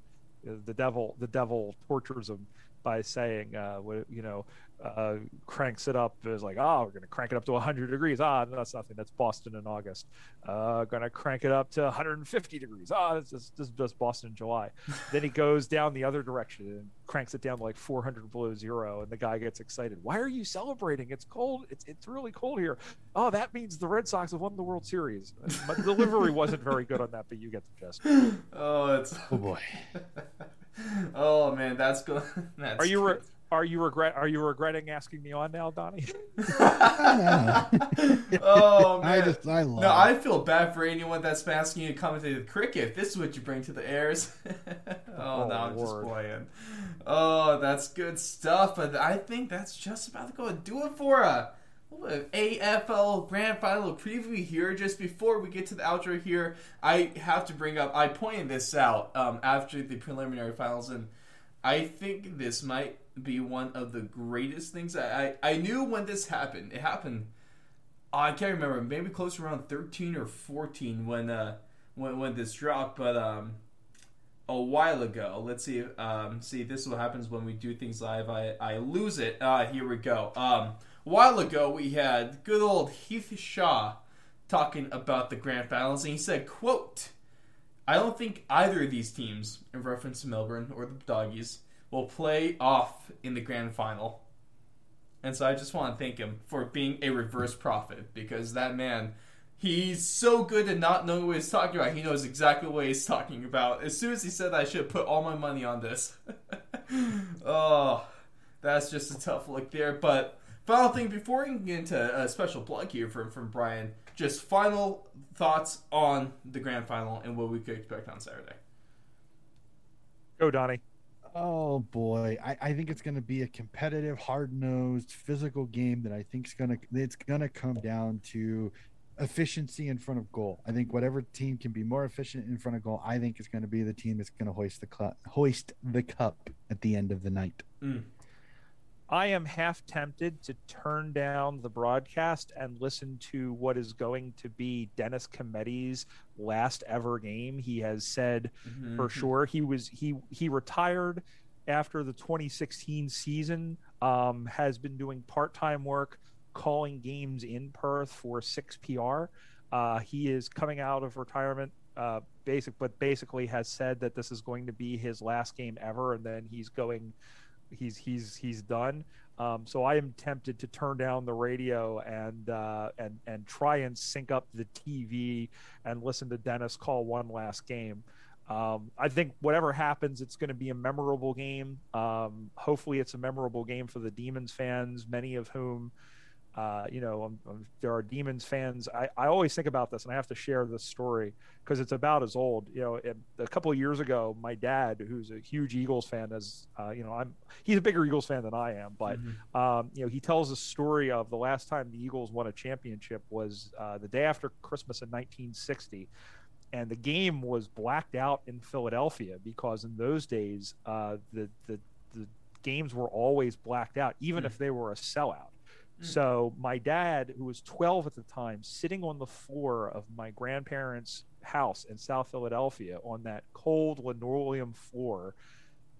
uh, the devil the devil tortures him by saying, uh, what you know, uh, cranks it up is like, oh, we're going to crank it up to 100 degrees. Ah, no, that's nothing. That's Boston in August. Uh, going to crank it up to 150 degrees. Ah, this is, this is just Boston in July. then he goes down the other direction and cranks it down to like 400 below zero, and the guy gets excited. Why are you celebrating? It's cold. It's it's really cold here. Oh, that means the Red Sox have won the World Series. But the delivery wasn't very good on that, but you get the gist. Oh, it's Oh boy. oh man, that's good. That's Are you re- good. Are you regret are you regretting asking me on now, Donnie? oh man. I just I love. no, it. I feel bad for anyone that's been asking you to commentate the cricket. This is what you bring to the airs. oh, Oh, no, I'm just playing. Oh, that's good stuff. But I think that's just about to go and do it for a AFL Grand Final preview here. Just before we get to the outro here, I have to bring up. I pointed this out um, after the preliminary finals, and I think this might be one of the greatest things. I I, I knew when this happened. It happened. I can't remember. Maybe close around thirteen or fourteen when uh when when this dropped, but um a while ago. Let's see. Um, see, this is what happens when we do things live. I I lose it. Uh, here we go. Um, a while ago we had good old Heath Shaw talking about the grand finals, and he said, "quote." I don't think either of these teams, in reference to Melbourne or the Doggies, will play off in the grand final. And so I just want to thank him for being a reverse prophet because that man, he's so good at not knowing what he's talking about. He knows exactly what he's talking about. As soon as he said that, I should put all my money on this. oh, that's just a tough look there. But final thing before we get into a special plug here from from Brian, just final thoughts on the grand final and what we could expect on Saturday. Go, Donnie. Oh boy, I, I think it's going to be a competitive, hard-nosed, physical game that I think is going to it's going to come down to efficiency in front of goal. I think whatever team can be more efficient in front of goal, I think is going to be the team that's going to hoist the cl- hoist the cup at the end of the night. Mm. I am half tempted to turn down the broadcast and listen to what is going to be Dennis Cometti's last ever game. He has said Mm-hmm. for sure he was he he retired after the 2016 season. Um, has been doing part time work calling games in Perth for 6PR. Uh, he is coming out of retirement. Uh, basic, but basically has said that this is going to be his last game ever, and then he's going he's he's he's done. Um, so I am tempted to turn down the radio and uh, and and try and sync up the TV and listen to Dennis call one last game. Um, I think whatever happens, it's going to be a memorable game. Um, hopefully, it's a memorable game for the Demons fans, many of whom uh, you know, um, um, there are Demons fans. I, I always think about this, and I have to share this story because it's about as old. You know, it, a couple of years ago, my dad, who's a huge Eagles fan, as uh, you know, I'm he's a bigger Eagles fan than I am, but um, you know, he tells a story of the last time the Eagles won a championship was uh, the day after Christmas in 1960. And the game was blacked out in Philadelphia because in those days, uh, the, the the games were always blacked out, even if they were a sellout. Mm. So my dad, who was 12 at the time, sitting on the floor of my grandparents' house in South Philadelphia on that cold linoleum floor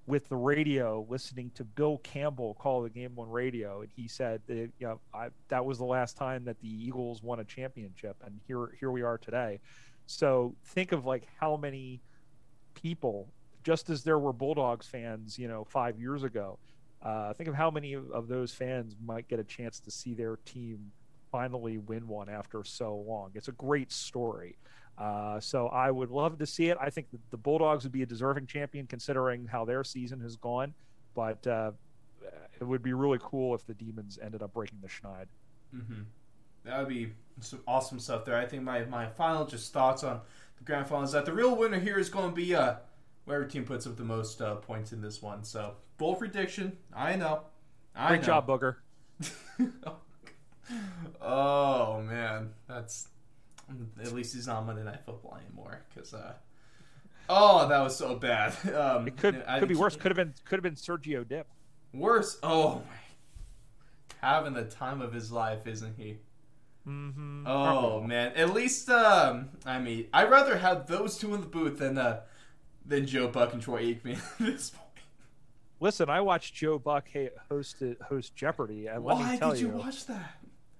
with the radio listening to Bill Campbell call the game on radio and he said that you know I, that was the last time that the Eagles won a championship and here here we are today. So think of like how many people just as there were Bulldogs fans, you know, 5 years ago, uh, think of how many of, those fans might get a chance to see their team finally win one after so long. It's a great story. Uh, so I would love to see it. I think the Bulldogs would be a deserving champion considering how their season has gone, but uh, it would be really cool if the Demons ended up breaking the schneid. Mm-hmm. That would be some awesome stuff there. I think my, my final just thoughts on the grand final is that the real winner here is going to be uh, whatever team puts up the most uh, points in this one. So bold prediction. I know. I Great know. job, Booger. oh man, that's at least he's not Monday Night Football anymore because uh, oh that was so bad. Um, It could I could be worse. Could have been could have been Sergio Dipp. Worse. Oh my, having the time of his life, isn't he? Mm-hmm. Oh man, at least um, I mean, I'd rather have those two in the booth than uh, than Joe Buck and Troy Aikman at this point. listen, I watched Joe Buck host host Jeopardy, and let Why me tell did you watch that?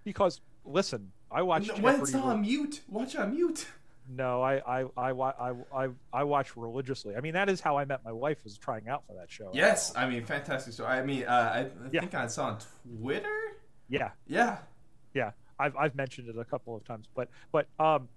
because listen, I watched When Jeopardy. it's on mute, watch on mute. No, I I, I I I I watch religiously. I mean, that is how I met my wife was trying out for that show. Yes, I mean, fantastic story. I mean, uh, I, I Yeah. think I saw on Twitter. Yeah, Yeah, yeah. I've I've mentioned it a couple of times, but but um,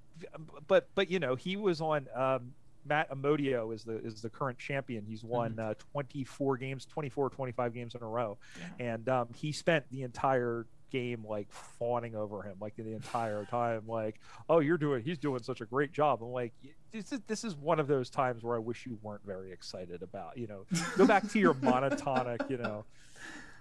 but but you know, he was on um. Matt Amodio is the is the current champion. He's won uh, 24 games, 24 25 games in a row, and um, he spent the entire game like fawning over him like the entire time like oh you're doing he's doing such a great job. I'm like this is this is one of those times where i wish you weren't very excited about you know go back to your monotonic you know.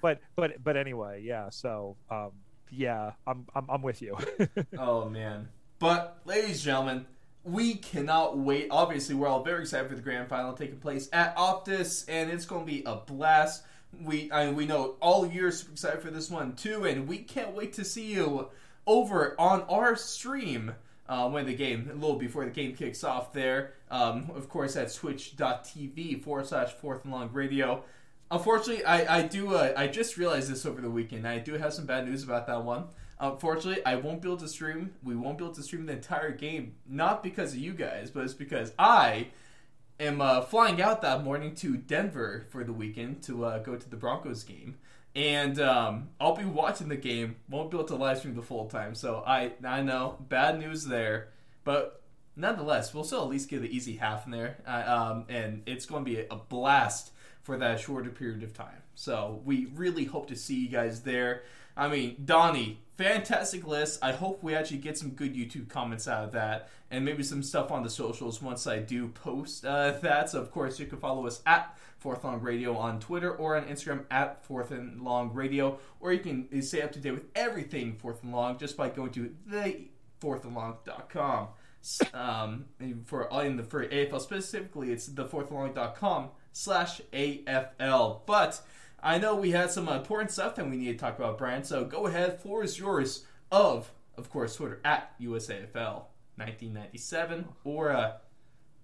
But but but anyway yeah so um yeah i'm i'm, I'm with you. Oh man. But, ladies and gentlemen, we cannot wait. Obviously, we're all very excited for the grand final taking place at Optus, and it's going to be a blast. We I mean, we know all are super excited for this one too, and we can't wait to see you over on our stream. Uh, when the game, a little before the game kicks off there. Um, of course, at twitch.tv forward slash fourth and long radio. Unfortunately, I, I do. Uh, I just realized this over the weekend. I do have some bad news about that one. Unfortunately, I won't be able to stream. We won't be able to stream the entire game, not because of you guys, but it's because I am uh, flying out that morning to Denver for the weekend to uh, go to the Broncos game, and um, I'll be watching the game. Won't be able to live stream the full time. So I I know bad news there, but nonetheless, we'll still at least get the easy half in there, uh, um, and it's going to be a blast for that shorter period of time. So we really hope to see you guys there. I mean, Donnie, fantastic list. I hope we actually get some good YouTube comments out of that, and maybe some stuff on the socials once I do post uh, that. So, of course, you can follow us at Fourth Long Radio on Twitter or on Instagram at Fourth and Long Radio, or you can stay up to date with everything Fourth and Long just by going to the fourthandlong.com. Um, for in the for AFL specifically, it's the fourthandlong.com slash AFL. But I know we had some important stuff that we need to talk about, Brian. So go ahead, floor is yours. Of, of course, Twitter at USAFL 1997 or uh,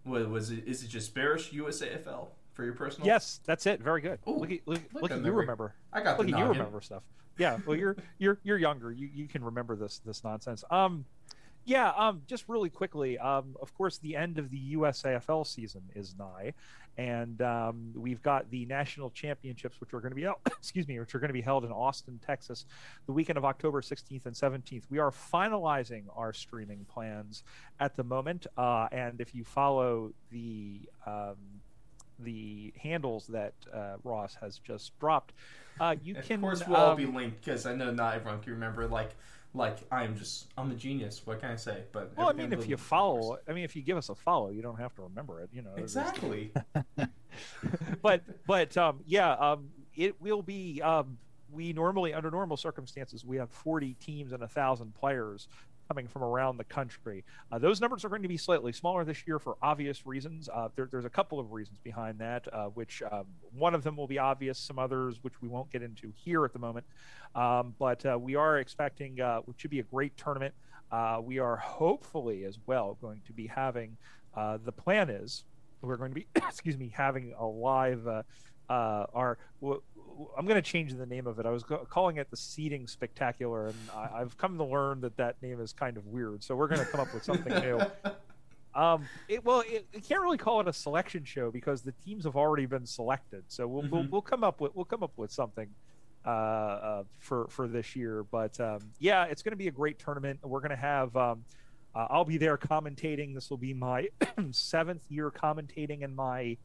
what was it? Is it just Bearish USAFL for your personal? yes that's it very good Ooh, look at look, look look at you remember I got look at you remember stuff yeah well you're you're you're younger you you can remember this this nonsense um yeah um just really quickly um of course the end of the usafl season is nigh and um, we've got the national championships which are going to be held, excuse me which are going to be held in austin texas the weekend of october 16th and 17th we are finalizing our streaming plans at the moment uh, and if you follow the um, the handles that uh, Ross has just dropped, uh, you can. Of course, we'll all um, be linked because I know not everyone can remember. Like, like I'm just I'm a genius. What can I say? But Well, I mean, if you follow, I mean, if you give us a follow, you don't have to remember it. You know, exactly. but but um, yeah, um, it will be. Um, we normally, under normal circumstances, we have 40 teams and a thousand players coming from around the country. Uh, those numbers are going to be slightly smaller this year for obvious reasons. Uh, there, there's a couple of reasons behind that, uh, which um, one of them will be obvious, some others which we won't get into here at the moment. Um, but uh, we are expecting, uh, which should be a great tournament. Uh, we are hopefully as well going to be having. The plan is we're going to be, excuse me, having a live. Uh, our w- w- I'm going to change the name of it. I was go- calling it the seating spectacular, and I- I've come to learn that that name is kind of weird. So we're going to come up with something new. Um, it, well, it, you can't really call it a selection show because the teams have already been selected. So we'll, we'll, Mhm. we'll come up with we'll come up with something uh, uh, for for this year. But um, yeah, it's going to be a great tournament. We're going to have. Um, uh, I'll be there commentating. This will be my seventh year commentating in my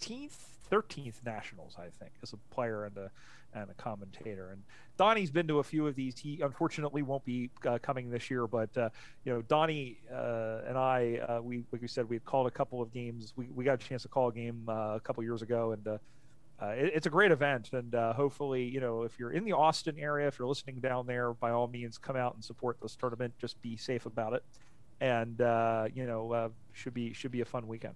14th, 13th nationals, I think, as a player and a and a commentator. And Donnie's been to a few of these. He unfortunately won't be uh, coming this year, but uh, you know, Donnie uh, and I, uh, we like we said, we had called a couple of games. We we got a chance to call a game uh, a couple years ago, and. Uh, it, it's a great event, and hopefully, you know, if you're in the Austin area, if you're listening down there, by all means, come out and support this tournament. Just be safe about it, and you know, should be should be a fun weekend.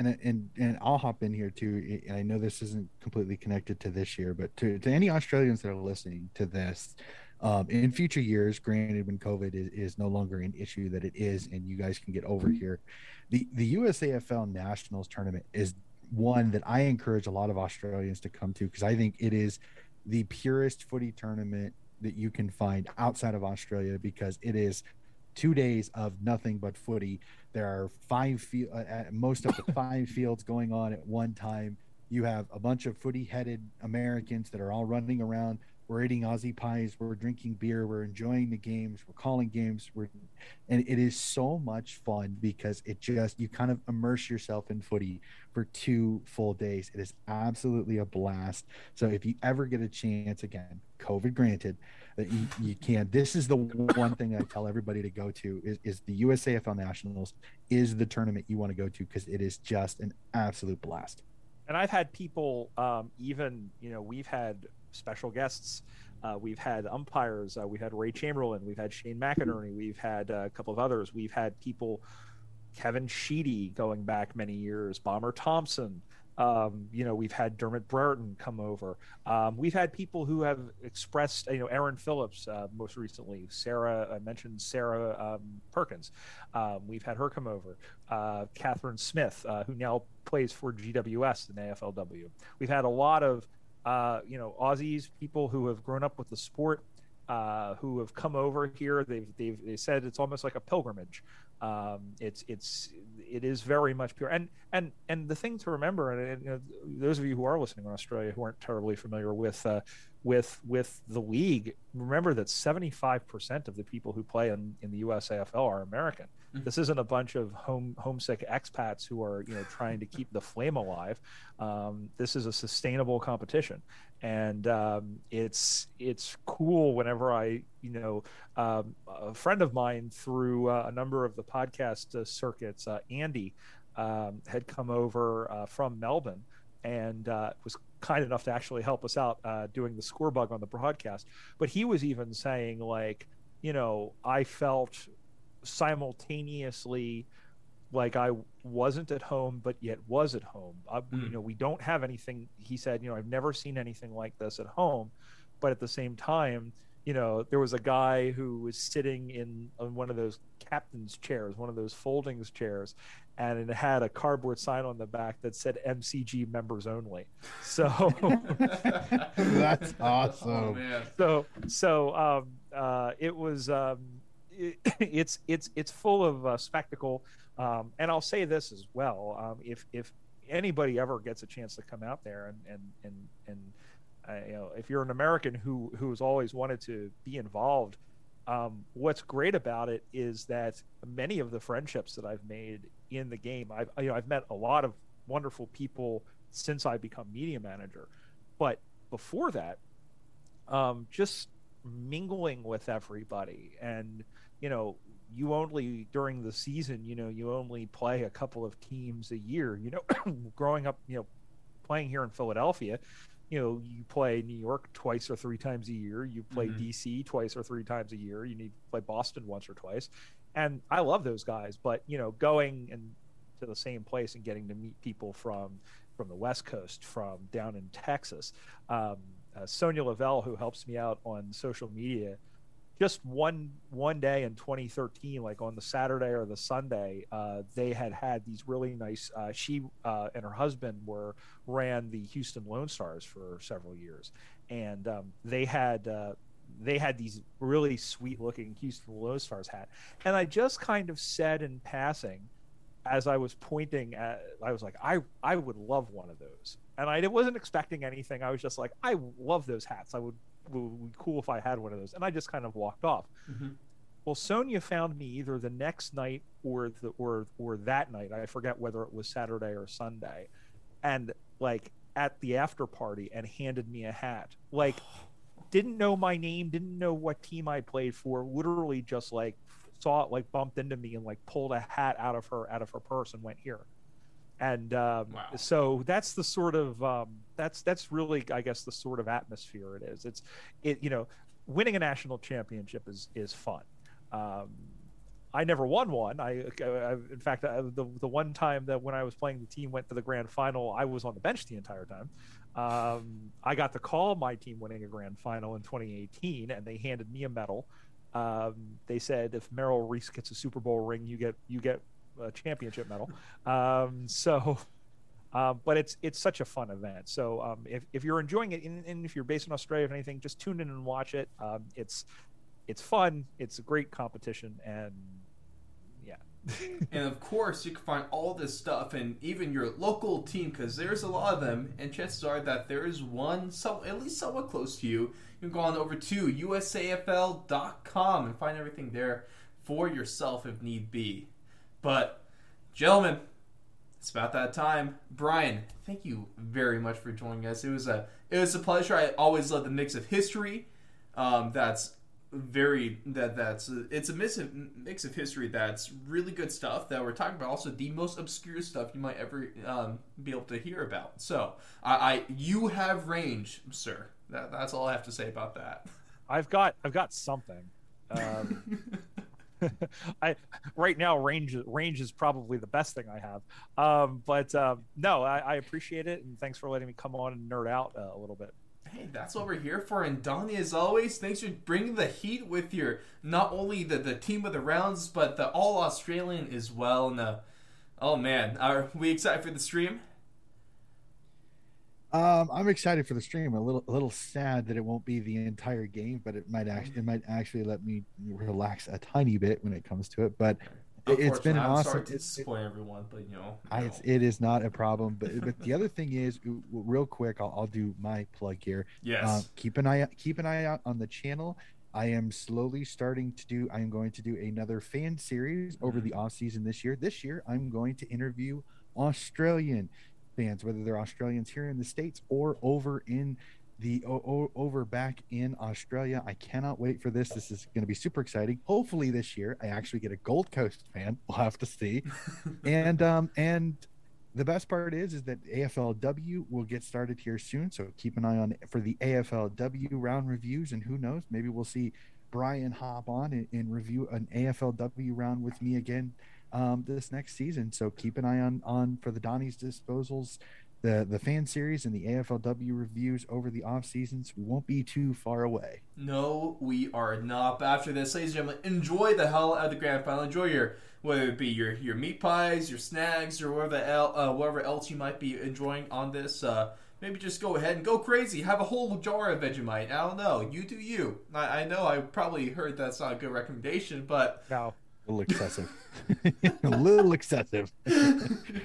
And and and I'll hop in here too. And I know this isn't completely connected to this year, but to to any Australians that are listening to this, um, in future years, granted when COVID is, is no longer an issue that it is, and you guys can get over here, the the USAFL Nationals tournament is one that I encourage a lot of Australians to come to because I think it is the purest footy tournament that you can find outside of Australia because it is two days of nothing but footy. There are five field, uh, most of the five fields going on at one time. You have a bunch of footy-headed Americans that are all running around. We're eating Aussie pies. We're drinking beer. We're enjoying the games. We're calling games. We're, and it is so much fun because it just you kind of immerse yourself in footy for two full days. It is absolutely a blast. So if you ever get a chance, again, COVID granted, that you, you can. This is the one thing I tell everybody to go to is, is the USAFL Nationals is the tournament you want to go to because it is just an absolute blast. And I've had people, um, even you know, we've had special guests. Uh, we've had umpires. Uh, we've had Ray Chamberlain. We've had Shane McInerney. We've had uh, a couple of others. We've had people, Kevin Sheedy, going back many years. Bomber Thompson. Um, you know, we've had Dermott Brereton come over. Um, we've had people who have expressed, you know, Aaron Phillips uh, most recently. Sarah, I mentioned Sarah um, Perkins. Um, we've had her come over. Uh, Catherine Smith, uh, who now plays for GWS in AFLW. We've had a lot of uh, you know, Aussies, people who have grown up with the sport, uh, who have come over here. They've they've they said it's almost like a pilgrimage. Um, it's it's it is very much pure. And and and the thing to remember, and, you know, those of you who are listening in Australia who aren't terribly familiar with uh, with with the league, remember that seventy five percent of the people who play in, in the USAFL are American. Mm-hmm. This isn't a bunch of home homesick expats who are you know trying to keep the flame alive. Um, this is a sustainable competition, and um, it's it's cool whenever I you know um, a friend of mine through uh, a number of the podcast uh, circuits, uh, Andy, um, had come over uh, from Melbourne and uh, was kind enough to actually help us out uh, doing the score bug on the broadcast. But he was even saying like, you know, I felt simultaneously like I wasn't at home, but yet was at home. I, mm. You know, we don't have anything. He said, you know, I've never seen anything like this at home, but at the same time, you know, there was a guy who was sitting in on one of those captain's chairs, one of those foldings chairs, and it had a cardboard sign on the back that said MCG members only. So that's awesome. Oh, so so um, uh, it was um, it, it's it's it's full of uh, spectacle. Um, and I'll say this as well: um, if if anybody ever gets a chance to come out there and and and and uh, you know, if you're an American who who's always wanted to be involved, um, what's great about it is that many of the friendships that I've made in the game, I've you know I've met a lot of wonderful people since I become media manager, but before that, um, just mingling with everybody and you know you only during the season you know you only play a couple of teams a year you know growing up you know playing here in philadelphia you know you play new york twice or three times a year you play mm-hmm. dc twice or three times a year you need to play boston once or twice and i love those guys but you know going and to the same place and getting to meet people from from the west coast from down in texas um, uh, sonia lavelle who helps me out on social media just one one day in 2013 like on the saturday or the sunday uh, they had had these really nice uh, she uh, and her husband were ran the houston lone stars for several years. And um, they had uh, they had these really sweet looking houston lone stars hat. And i just kind of said in passing as i was pointing at i was like i i would love one of those. And i wasn't expecting anything. I was just like i love those hats. I would would be cool if I had one of those. And I just kind of walked off. Mm-hmm. Well, Sonia found me either the next night or the or or that night. I forget whether it was Saturday or Sunday, and like at the after party and handed me a hat. Like, didn't know my name, didn't know what team I played for. Literally, just like saw it, like bumped into me and like pulled a hat out of her out of her purse and went here and um, wow. so that's the sort of um, that's that's really I guess the sort of atmosphere it is. It's it you know winning a national championship is is fun. Um, I never won one. I, I in fact, I, the the one time that when I was playing, the team went to the grand final. I was on the bench the entire time. Um, I got to call my team winning a grand final in 2018, and they handed me a medal. Um, they said if Merrill Reese gets a Super Bowl ring, you get you get a championship medal. Um, so Um, but it's it's such a fun event. So um, if, if you're enjoying it, and, and if you're based in Australia, if anything, just tune in and watch it. Um, it's it's fun. It's a great competition, and yeah. and of course, you can find all this stuff and even your local team because there's a lot of them, and chances are that there is one, some at least somewhat close to you. You can go on over to usafl.com and find everything there for yourself if need be. But, gentlemen, it's about that time. Brian, thank you very much for joining us. It was a it was a pleasure. I always love the mix of history. Um, that's very that that's it's a mix of, mix of history that's really good stuff that we're talking about. Also, the most obscure stuff you might ever um, be able to hear about. So, I, I you have range, sir. That, that's all I have to say about that. I've got I've got something. Um, I right now range range is probably the best thing I have. Um, but um, no, I, I, appreciate it and thanks for letting me come on and nerd out uh, a little bit. Hey, that's what we're here for. And Donnie, as always, thanks for bringing the heat with your not only the, the team of the rounds, but the all Australian as well. And uh, oh man, are we excited for the stream? Um, I'm excited for the stream. A little, a little sad that it won't be the entire game, but it might actually, it might actually let me relax a tiny bit when it comes to it. But it's been an I'm awesome. Sorry to disappoint everyone, but you know, I, it's, it is not a problem. But but the other thing is, real quick, I'll, I'll do my plug here. Yes. Uh, keep an eye keep an eye out on the channel. I am slowly starting to do. I am going to do another fan series over Mm-hmm. the off season this year. This year, I'm going to interview Australian fans, whether they're Australians here in the states or over in the over back in Australia. I cannot wait for this. This is going to be super exciting. Hopefully this year I actually get a Gold Coast fan. We'll have to see. and um and the best part is is that AFLW will get started here soon. So keep an eye on for the AFLW round reviews and who knows, maybe we'll see Brian hop on and, and review an AFLW round with me again um, this next season. So keep an eye on on for the Donnie's disposals, the the fan series and the AFLW reviews over the off seasons. We won't be too far away. No, we are not. But after this, ladies and gentlemen, enjoy the hell out of the grand final. Enjoy your whether it be your your meat pies, your snacks, or whatever el- uh, whatever else you might be enjoying on this. Uh, maybe just go ahead and go crazy. Have a whole jar of Vegemite. I don't know. You do you. I, I know I probably heard that's not a good recommendation, but No, A little excessive. a little excessive.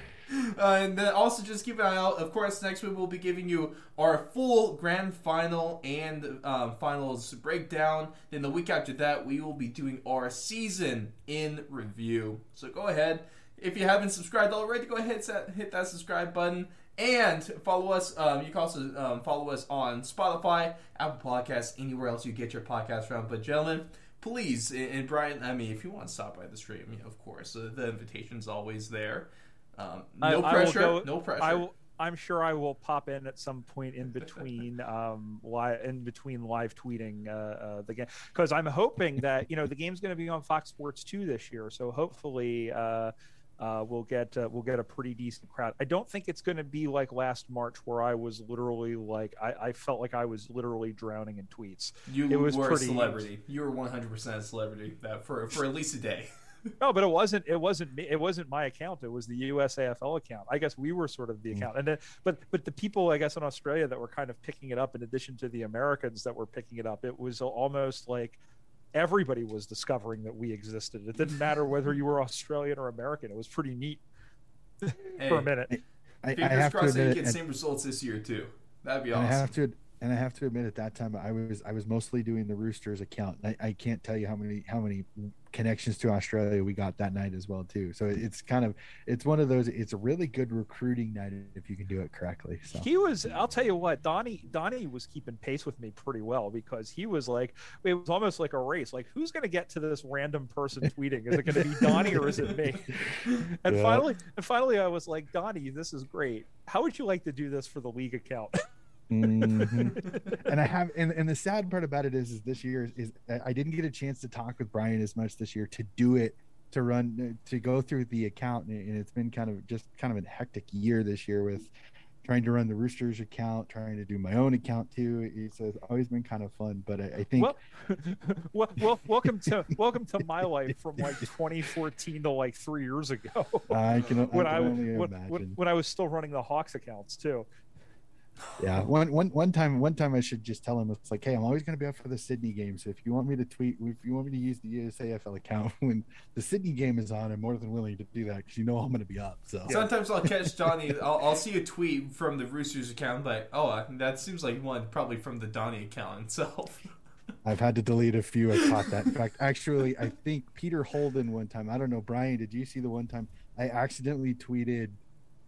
Uh, and then also just keep an eye out. Of course, next week we'll be giving you our full grand final and um, finals breakdown. Then the week after that, we will be doing our season in review. So go ahead. If you haven't subscribed already, go ahead and hit that subscribe button and follow us. Um, you can also um, follow us on Spotify, Apple Podcasts, anywhere else you get your podcast from. But gentlemen, please, and Brian, I mean, if you want to stop by the stream, of course, uh, the invitation's always there. Um, no I pressure. go- no pressure. I will. I'm sure I will pop in at some point in between um li- in between live tweeting uh, uh the game because I'm hoping that you know the game's going to be on Fox Sports 2 this year so hopefully uh uh, we'll get uh, we'll get a pretty decent crowd. I don't think it's going to be like last March where I was literally like I, I felt like I was literally drowning in tweets. you it was were pretty- a celebrity. You were 100 percent a celebrity that for for at least a day. No, but it wasn't. It wasn't me. It wasn't my account. It was the USAFL account. I guess we were sort of the Mm. account, and then, but but the people, I guess, in Australia that were kind of picking it up, in addition to the Americans that were picking it up, it was almost like everybody was discovering that we existed. It didn't matter whether you were Australian or American. It was pretty neat for a minute. I, I Fingers have to crossed that you admit, get it, same results this year too. That'd be and I have to and I have to admit at that time I was I was mostly doing the Roosters account. I, I can't tell you how many how many connections to Australia we got that night as well too. So it's kind of it's one of those it's a really good recruiting night if you can do it correctly. So He was. I'll tell you what, Donnie. Donnie was keeping pace with me pretty well because he was like, it was almost like a race. Like, who's going to get to this random person tweeting? Is it going to be Donnie or is it me? And Yeah. finally, and finally, I was like, Donnie, this is great. How would you like to do this for the league account? Mhm. and I have and, and the sad part about it is is this year is I didn't get a chance to talk with Brian as much this year to do it to run to go through the account and it's been kind of just kind of a hectic year this year with trying to run the Roosters account, trying to do my own account too. It's, it's always been kind of fun, but I, I think Well, well, well, welcome to welcome to my life from like 2014 to like three years ago. I can, I when can I, when, imagine. when, when I was still running the Hawks accounts too. Yeah, one one one time, one time I should just tell him it's like, hey, I'm always going to be up for the Sydney game. So if you want me to tweet, if you want me to use the USAFL account when the Sydney game is on, I'm more than willing to do that because you know I'm going to be up. So Sometimes I'll catch Johnny. I'll, I'll see a tweet from the Roosters account, like, oh, that seems like one probably from the Donnie account itself. I've had to delete a few. I caught that. In fact, actually, I think Peter Holden one time. I don't know, Brian. Did you see the one time I accidentally tweeted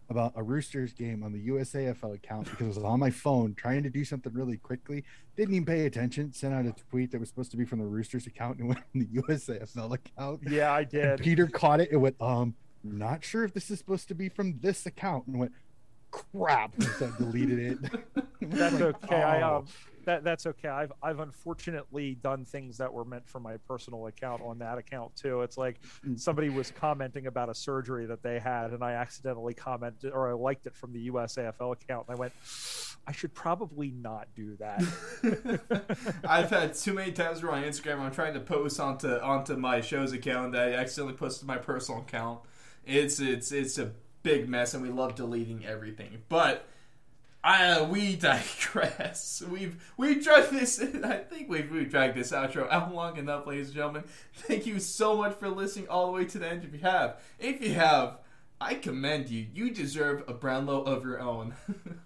about a Roosters game on the USAFL account because it was on my phone trying to do something really quickly. Didn't even pay attention. Sent out a tweet that was supposed to be from the Roosters account and went on the USAFL account. Yeah, I And did. Peter caught it and went, um, not sure if this is supposed to be from this account and went, crap. And so I deleted it. That's Like, okay. I oh. um, that that's okay. I've I've unfortunately done things that were meant for my personal account on that account too. It's like Mm. somebody was commenting about a surgery that they had, and I accidentally commented or I liked it from the USAFL account, and I went, I should probably not do that. I've had too many times where on Instagram I'm trying to post onto onto my show's account that I accidentally posted my personal account. It's it's it's a big mess, and we love deleting everything. But I we digress. We've we've dragged this. I think we've we've dragged this outro out long enough, ladies and gentlemen. Thank you so much for listening all the way to the end. If you have, if you have. I commend you. You deserve a Brownlow of your own.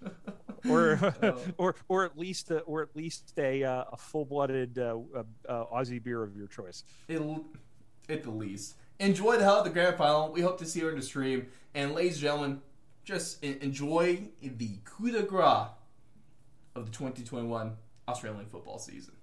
or or or at least a, or at least a uh, a full blooded uh, uh, uh, Aussie beer of your choice. at, at the least. Enjoy the hell of the grand final. We hope to see you on the stream. And ladies and gentlemen, just enjoy the coup de grace of the 2021 Australian football season.